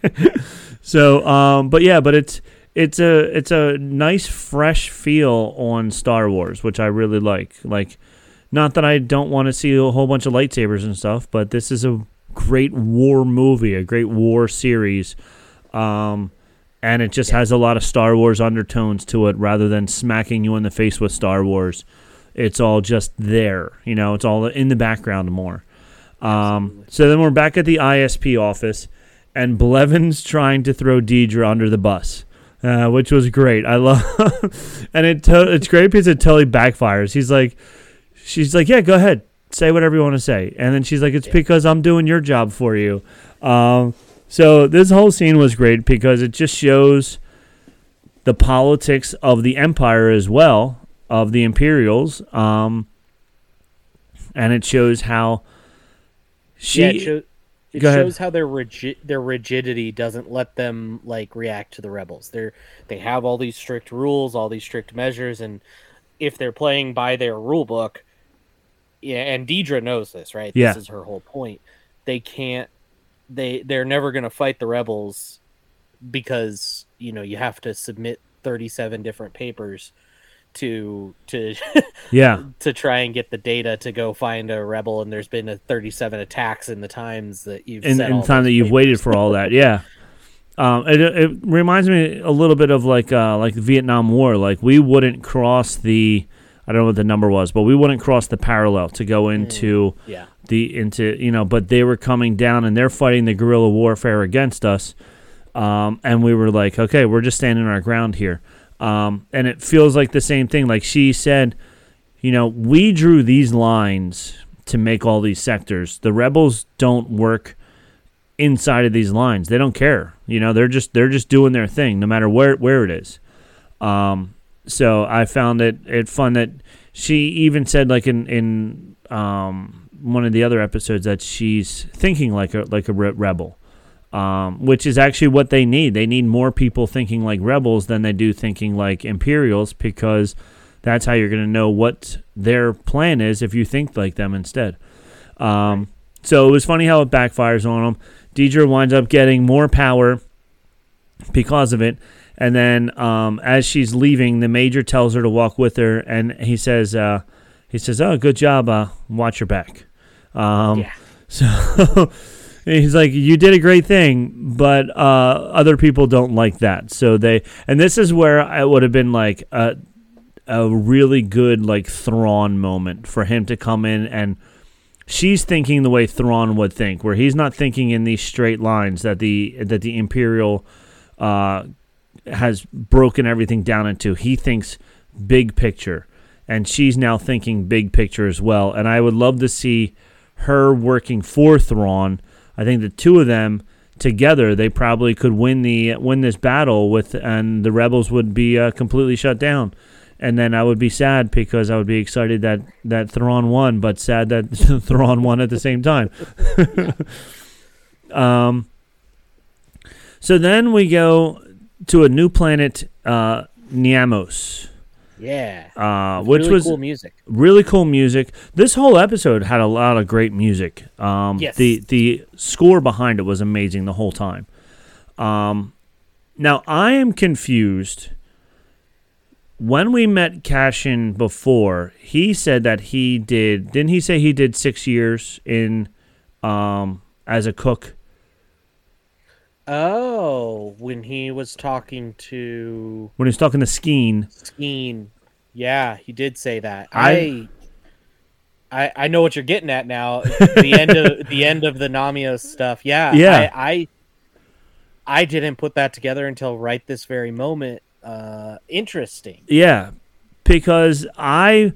*laughs* so, um, but yeah, but it's it's a it's a nice fresh feel on Star Wars, which I really like. Like, not that I don't want to see a whole bunch of lightsabers and stuff, but this is a great war movie, a great war series, um, and it just has a lot of Star Wars undertones to it, rather than smacking you in the face with Star Wars. It's all just there, you know. It's all in the background more. Um, so then we're back at the ISB office, and Blevin's trying to throw Dedra under the bus, uh, which was great. I love, *laughs* and it to- it's great because it totally backfires. He's like, she's like, yeah, go ahead, say whatever you want to say, and then she's like, it's because I'm doing your job for you. Um, so this whole scene was great because it just shows the politics of the empire as well of the Imperials, um, and it shows how. She, yeah, it, Go ahead. shows how their rigid their rigidity doesn't let them like react to the rebels. They're they have all these strict rules, all these strict measures, and if they're playing by their rule book, yeah, and Dedra knows this, right? Yeah. This is her whole point. They can't they they're never going to fight the rebels because you know you have to submit 37 different papers to to Yeah. *laughs* to try and get the data to go find a rebel and there's been a 37 attacks in the times that you've in, in the time that you've papers. waited for all that. *laughs* Yeah. Um, it, it reminds me a little bit of like uh, like the Vietnam War. Like we wouldn't cross the I don't know what the number was, but we wouldn't cross the parallel to go into yeah the into you know. But they were coming down and they're fighting the guerrilla warfare against us, um, and we were like, okay, we're just standing our ground here. Um, and it feels like the same thing. Like she said, you know, we drew these lines to make all these sectors. The rebels don't work inside of these lines. They don't care. You know, they're just they're just doing their thing, no matter where where it is. Um, so I found it it fun that she even said like in in um, one of the other episodes that she's thinking like a like a re- rebel. Um, which is actually what they need. They need more people thinking like rebels than they do thinking like Imperials because that's how you're going to know what their plan is if you think like them instead. Um, so it was funny how it backfires on them. Dedra winds up getting more power because of it. And then um, as she's leaving, the major tells her to walk with her, and he says, uh, "He says, oh, good job. Uh, watch your back." Um, yeah *laughs* so he's like, "You did a great thing, but uh, other people don't like that." So they, and this is where it would have been like a a really good like Thrawn moment for him to come in and she's thinking the way Thrawn would think, where he's not thinking in these straight lines that the that the Imperial uh, has broken everything down into. He thinks big picture, and she's now thinking big picture as well. And I would love to see her working for Thrawn. I think the two of them together, they probably could win the win this battle with, and the rebels would be uh, completely shut down. And then I would be sad because I would be excited that that Thrawn won, but sad that *laughs* Thrawn won at the same time. *laughs* um. So then we go to a new planet, uh, Niamos, yeah uh, which really was cool music really cool music. This whole episode had a lot of great music. Um, Yes. The the score behind it was amazing the whole time. Um, now I am confused. When we met Cassian before, he said that he did. Didn't he say he did six years in um, as a cook? Oh when he was talking to When he was talking to Skeen, Skeen. Yeah, he did say that. I- I I, I know what you're getting at now. the end of the end of the Niamos stuff. Yeah. Yeah. I, I I didn't put that together until right this very moment. Uh interesting. Yeah, because I,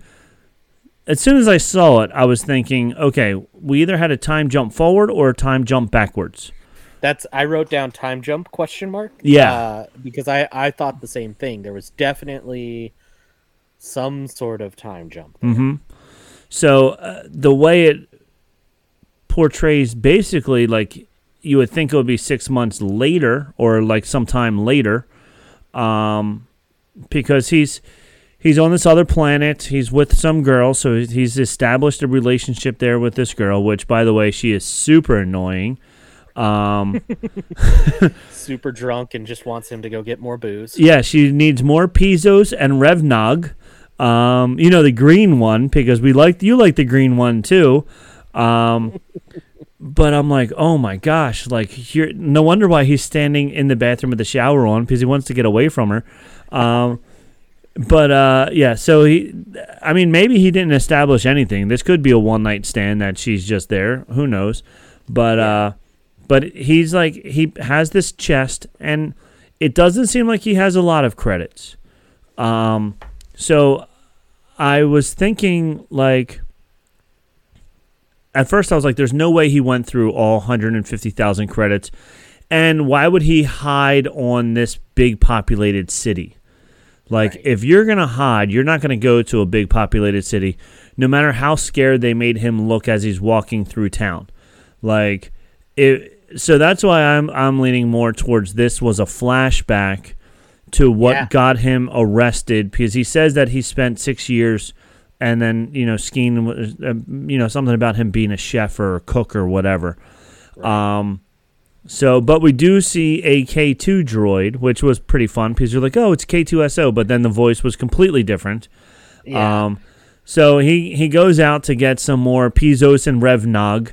as soon as I saw it, I was thinking, okay, we either had a time jump forward or a time jump backwards. That's I wrote down time jump question mark. Yeah. Uh, because I I thought the same thing. There was definitely some sort of time jump. Mm-hmm. So uh, the way it portrays, basically, like you would think it would be six months later or like sometime later, um, because he's he's on this other planet. He's with some girl, so he's established a relationship there with this girl. Which, by the way, she is super annoying. Um, *laughs* Super drunk and just wants him to go get more booze. Yeah, she needs more Pizos and Revnog. Um, you know the green one because we like you like the green one too. Um, but I'm like, oh my gosh, like here, no wonder why he's standing in the bathroom with the shower on because he wants to get away from her. Um, but uh, yeah, so he, I mean, maybe he didn't establish anything. This could be a one night stand that she's just there. Who knows? But uh, but he's like he has this chest and it doesn't seem like he has a lot of credits. Um, so I was thinking like at first I was like, there's no way he went through all 150,000 credits. And why would he hide on this big populated city? Like, Right. if you're going to hide, you're not going to go to a big populated city, no matter how scared they made him look as he's walking through town. Like, it, so that's why I'm I'm leaning more towards this was a flashback to what Yeah. got him arrested because he says that he spent six years and then you know was uh, you know something about him being a chef or a cook or whatever. Um, So, but we do see a K2 droid, which was pretty fun because you're like, oh, it's K2SO, but then the voice was completely different. Yeah. Um, so he, he goes out to get some more Pizos and Revnog,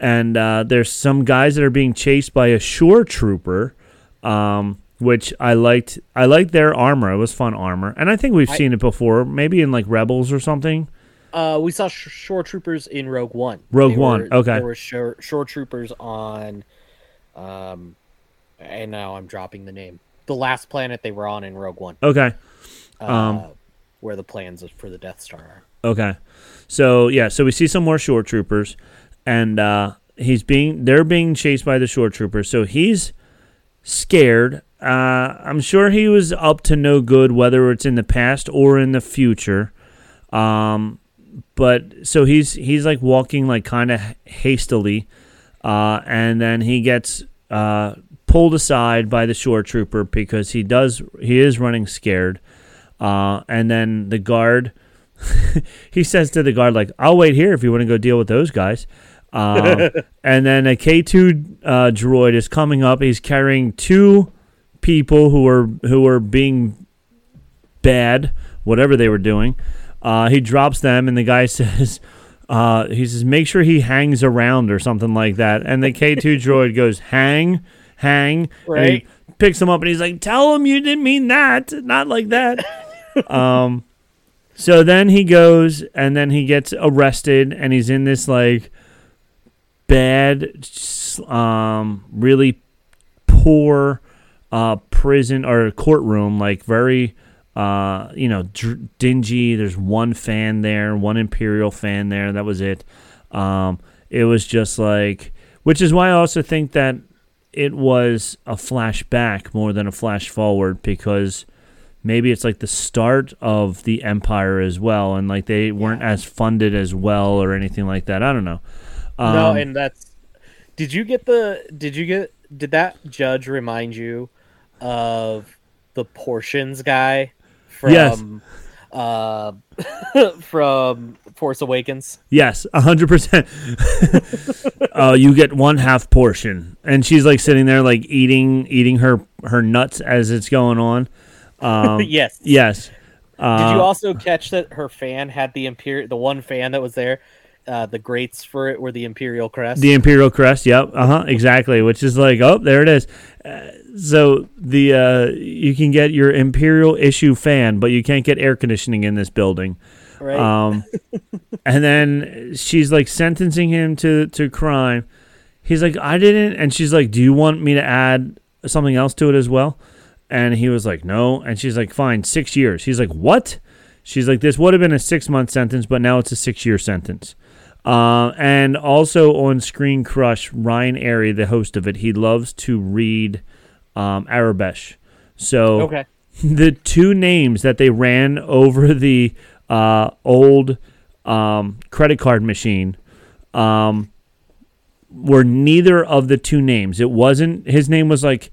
and uh, there's some guys that are being chased by a shore trooper, um, which I liked. I liked their armor. It was fun armor, and I think we've I- seen it before, maybe in like Rebels or something. Uh, we saw sh- shore troopers in Rogue One. Rogue They One, were- okay. There were shore, shore troopers on, um, and now I'm dropping the name. The last planet they were on in Rogue One, Okay. uh, Um, where the plans for the Death Star are. Okay. So yeah, so we see some more shore troopers, and uh, he's being they're being chased by the shore troopers. So he's scared. Uh, I'm sure he was up to no good, whether it's in the past or in the future. Um, but so he's he's like walking like kind of hastily, uh, and then he gets uh, pulled aside by the shore trooper because he does he is running scared. Uh, and then the guard *laughs* he says to the guard like i'll wait here if you want to go deal with those guys um, *laughs* and then a k2 uh, droid is coming up. He's carrying two people who are who are being bad whatever they were doing. Uh, he drops them and the guy *laughs* says uh, he says make sure he hangs around or something like that. And the k2 *laughs* droid goes hang hang and he Right. picks him up and he's like tell him you didn't mean that not like that. Um so then he goes and then he gets arrested and he's in this like bad um really poor uh prison or courtroom like very uh you know dr- dingy. There's one fan there one imperial fan there. That was it. Um it was just like which is why I also think that it was a flashback more than a flash forward because maybe it's like the start of the empire as well and like they weren't as funded as well or anything like that. I don't know um, no, and that's. Did you get the? Did you get? Did that judge remind you of the portions guy from? Yes. Uh, *laughs* from Force Awakens. yes 100% *laughs* uh, you get one half portion and she's like sitting there like eating eating her her nuts as it's going on um, *laughs* yes. yes uh, Did you also catch that her fan had the imperial, the one fan that was there, uh, the grates for it were the imperial crest. The Imperial Crest, yep, uh huh, exactly. Which is like, oh, there it is. Uh, so the uh, you can get your Imperial issue fan, but you can't get air conditioning in this building. right? Um, *laughs* and then she's like sentencing him to to crime. He's like, I didn't, and she's like, Do you want me to add something else to it as well? And he was like, No. And she's like, Fine, six years. He's like, What? She's like, This would have been a six month sentence, but now it's a six year sentence. Uh, and also on Screen Crush, Ryan Arey, the host of it, he loves to read um, Aurebesh. So okay. *laughs* the two names that they ran over the uh, old um, credit card machine um, were neither of the two names. It wasn't his name was like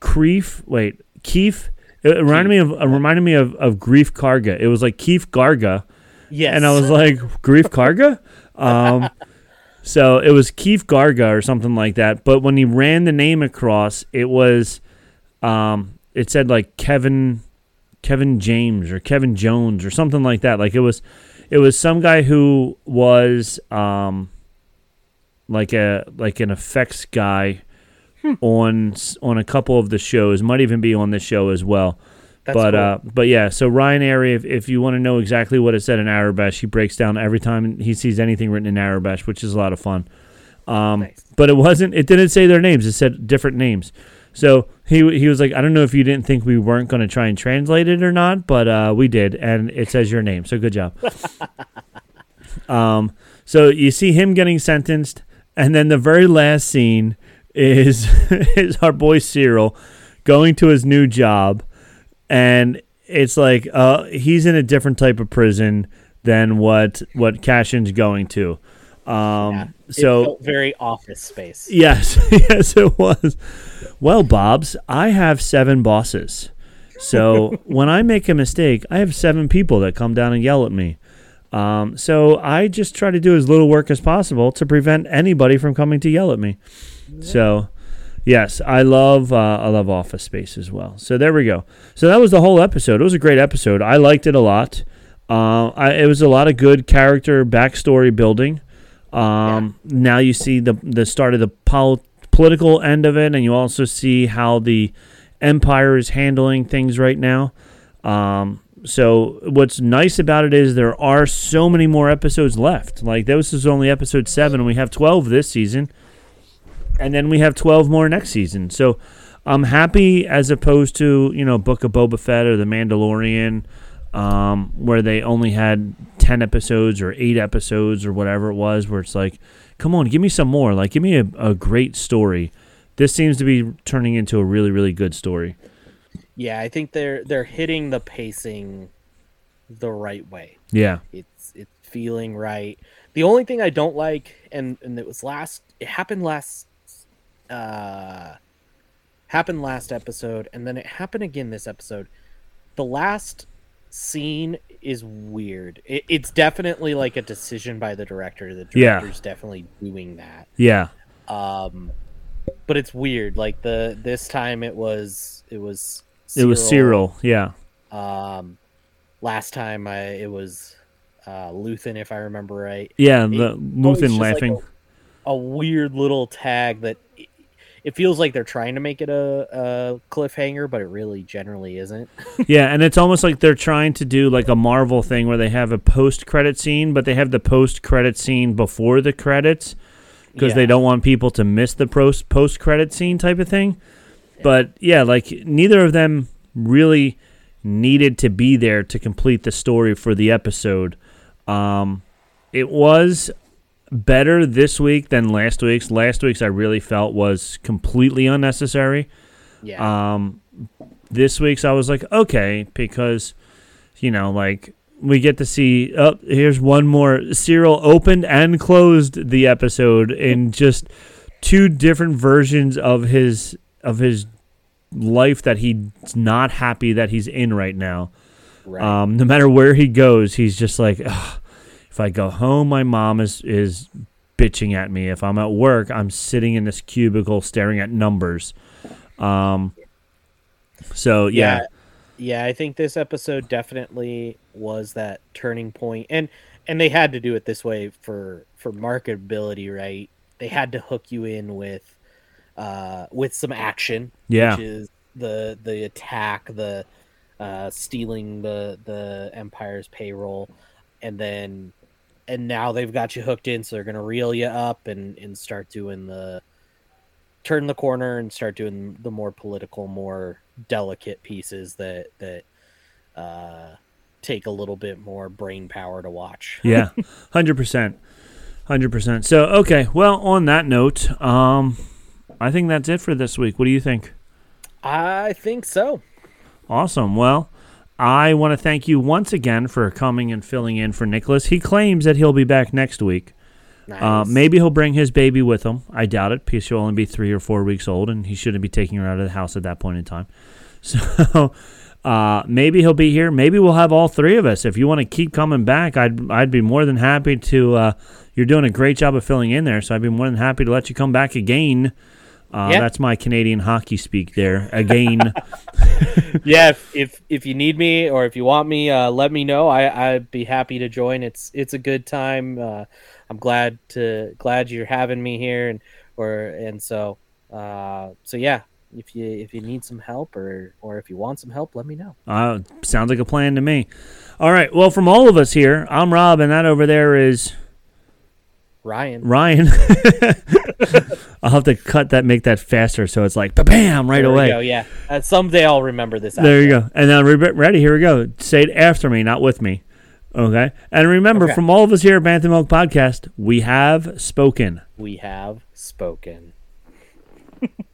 Creef. Wait, Keef. It reminded me of it reminded me of, of Greef Karga. It was like Keef Garga, Yes. and I was like Greef Karga. Um, *laughs* so it was Keith Garga or something like that. But when he ran the name across, it was um, it said like Kevin Kevin James or Kevin Jones or something like that. Like it was it was some guy who was um like a like an effects guy on s- on a couple of the shows. Might even be on this show as well. That's but cool. uh but yeah, so Ryan Arey, if, if you want to know exactly what it said in Aurebesh, he breaks down every time he sees anything written in Aurebesh, which is a lot of fun. Um, Nice. but it wasn't. It didn't say their names. It said different names. So he he was like, I don't know if you didn't think we weren't going to try and translate it or not, but uh, we did, and it says your name. So good job. *laughs* um, so you see him getting sentenced, and then the very last scene is *laughs* is our boy Syril going to his new job, and it's like uh, he's in a different type of prison than what what Cassian's going to. Um, Yeah. It so felt very office space. Yes, *laughs* yes, it was. Well, Bob's, I have seven bosses. So *laughs* when I make a mistake, I have seven people that come down and yell at me. Um, so I just try to do as little work as possible to prevent anybody from coming to yell at me. So Yes, I love uh, I love Office Space as well. So there we go. So that was the whole episode. It was a great episode. I liked it a lot. Uh, I, it was a lot of good character backstory building. Um, Now you see the the start of the pol- political end of it, and you also see how the Empire is handling things right now. Um, so what's nice about it is there are so many more episodes left. Like this is only episode seven, and we have twelve this season, and then we have twelve more next season. So I'm happy as opposed to you know Book of Boba Fett or The Mandalorian, um, where they only had ten episodes or eight episodes or whatever it was, where it's like, come on, give me some more. Like give me a, a great story. This seems to be turning into a really really good story. Yeah, I think they're they're hitting the pacing the right way. Yeah. It's it's feeling right. The only thing I don't like, and and it was last, it happened last, uh, happened last episode, and then it happened again this episode. The last scene is weird. It, it's definitely like a decision by the director. The Yeah. director's definitely doing that. Yeah. Um, but it's weird. Like the this time it was it was It was Syril. Yeah. Um, last time I it was uh Luthen, if I remember right. Yeah. It- The Luthen just like laughing. a, a weird little tag that it, feels like they're trying to make it a, a cliffhanger, but it really generally isn't. *laughs* yeah, and it's almost like they're trying to do like a Marvel thing where they have a post-credit scene, but they have the post-credit scene before the credits because they don't want people to miss the post post-credit scene type of thing. But yeah, like neither of them really needed to be there to complete the story for the episode. Um, it was better this week than last week's. Last week's I really felt was completely unnecessary. Yeah. Um, this week's I was like, okay, because you know, like we get to see. Oh, here's one more. Syril opened and closed the episode in just two different versions of his of his life that he's not happy that he's in right now. right. Um, no matter where he goes, he's just like, "Ugh, if I go home, my mom is is bitching at me. If I'm at work, I'm sitting in this cubicle staring at numbers. Um, so yeah, yeah yeah i think this episode definitely was that turning point and and they had to do it this way for for marketability right they had to hook you in with uh with some action Yeah. which is the the attack the uh stealing the the empire's payroll and then and now they've got you hooked in so they're gonna reel you up and and start doing the turn the corner and start doing the more political, more delicate pieces that that uh, take a little bit more brain power to watch. *laughs* yeah, hundred percent, hundred percent. So okay, well, on that note, um, I think that's it for this week. What do you think? I think so. Awesome. Well, I want to thank you once again for coming and filling in for Nicholas. He claims that he'll be back next week. Nice. Uh, maybe he'll bring his baby with him. I doubt it because she'll only be three or four weeks old, and he shouldn't be taking her out of the house at that point in time. *laughs* So uh, maybe he'll be here. Maybe we'll have all three of us. If you want to keep coming back, I'd I'd be more than happy to. Uh, you're doing a great job of filling in there, so I'd be more than happy to let you come back again. Uh, Yeah. That's my Canadian hockey speak there again. *laughs* *laughs* yeah, if, if if you need me or if you want me, uh, let me know. I I'd be happy to join. It's it's a good time. Uh, I'm glad to glad you're having me here, and or and so uh, so yeah. If you if you need some help or or if you want some help, let me know. uh, sounds like a plan to me. All right. Well, from all of us here, I'm Rob, and that over there is. Ryan. Ryan. *laughs* I'll have to cut that, make that faster, so it's like bam right There away. go, yeah. Uh, someday I'll remember this. There you go. And now re- ready. Here we go. Say it after me, not with me. Okay. And remember, Okay. from all of us here at Bantha Milk Podcast, we have spoken. We have spoken. *laughs*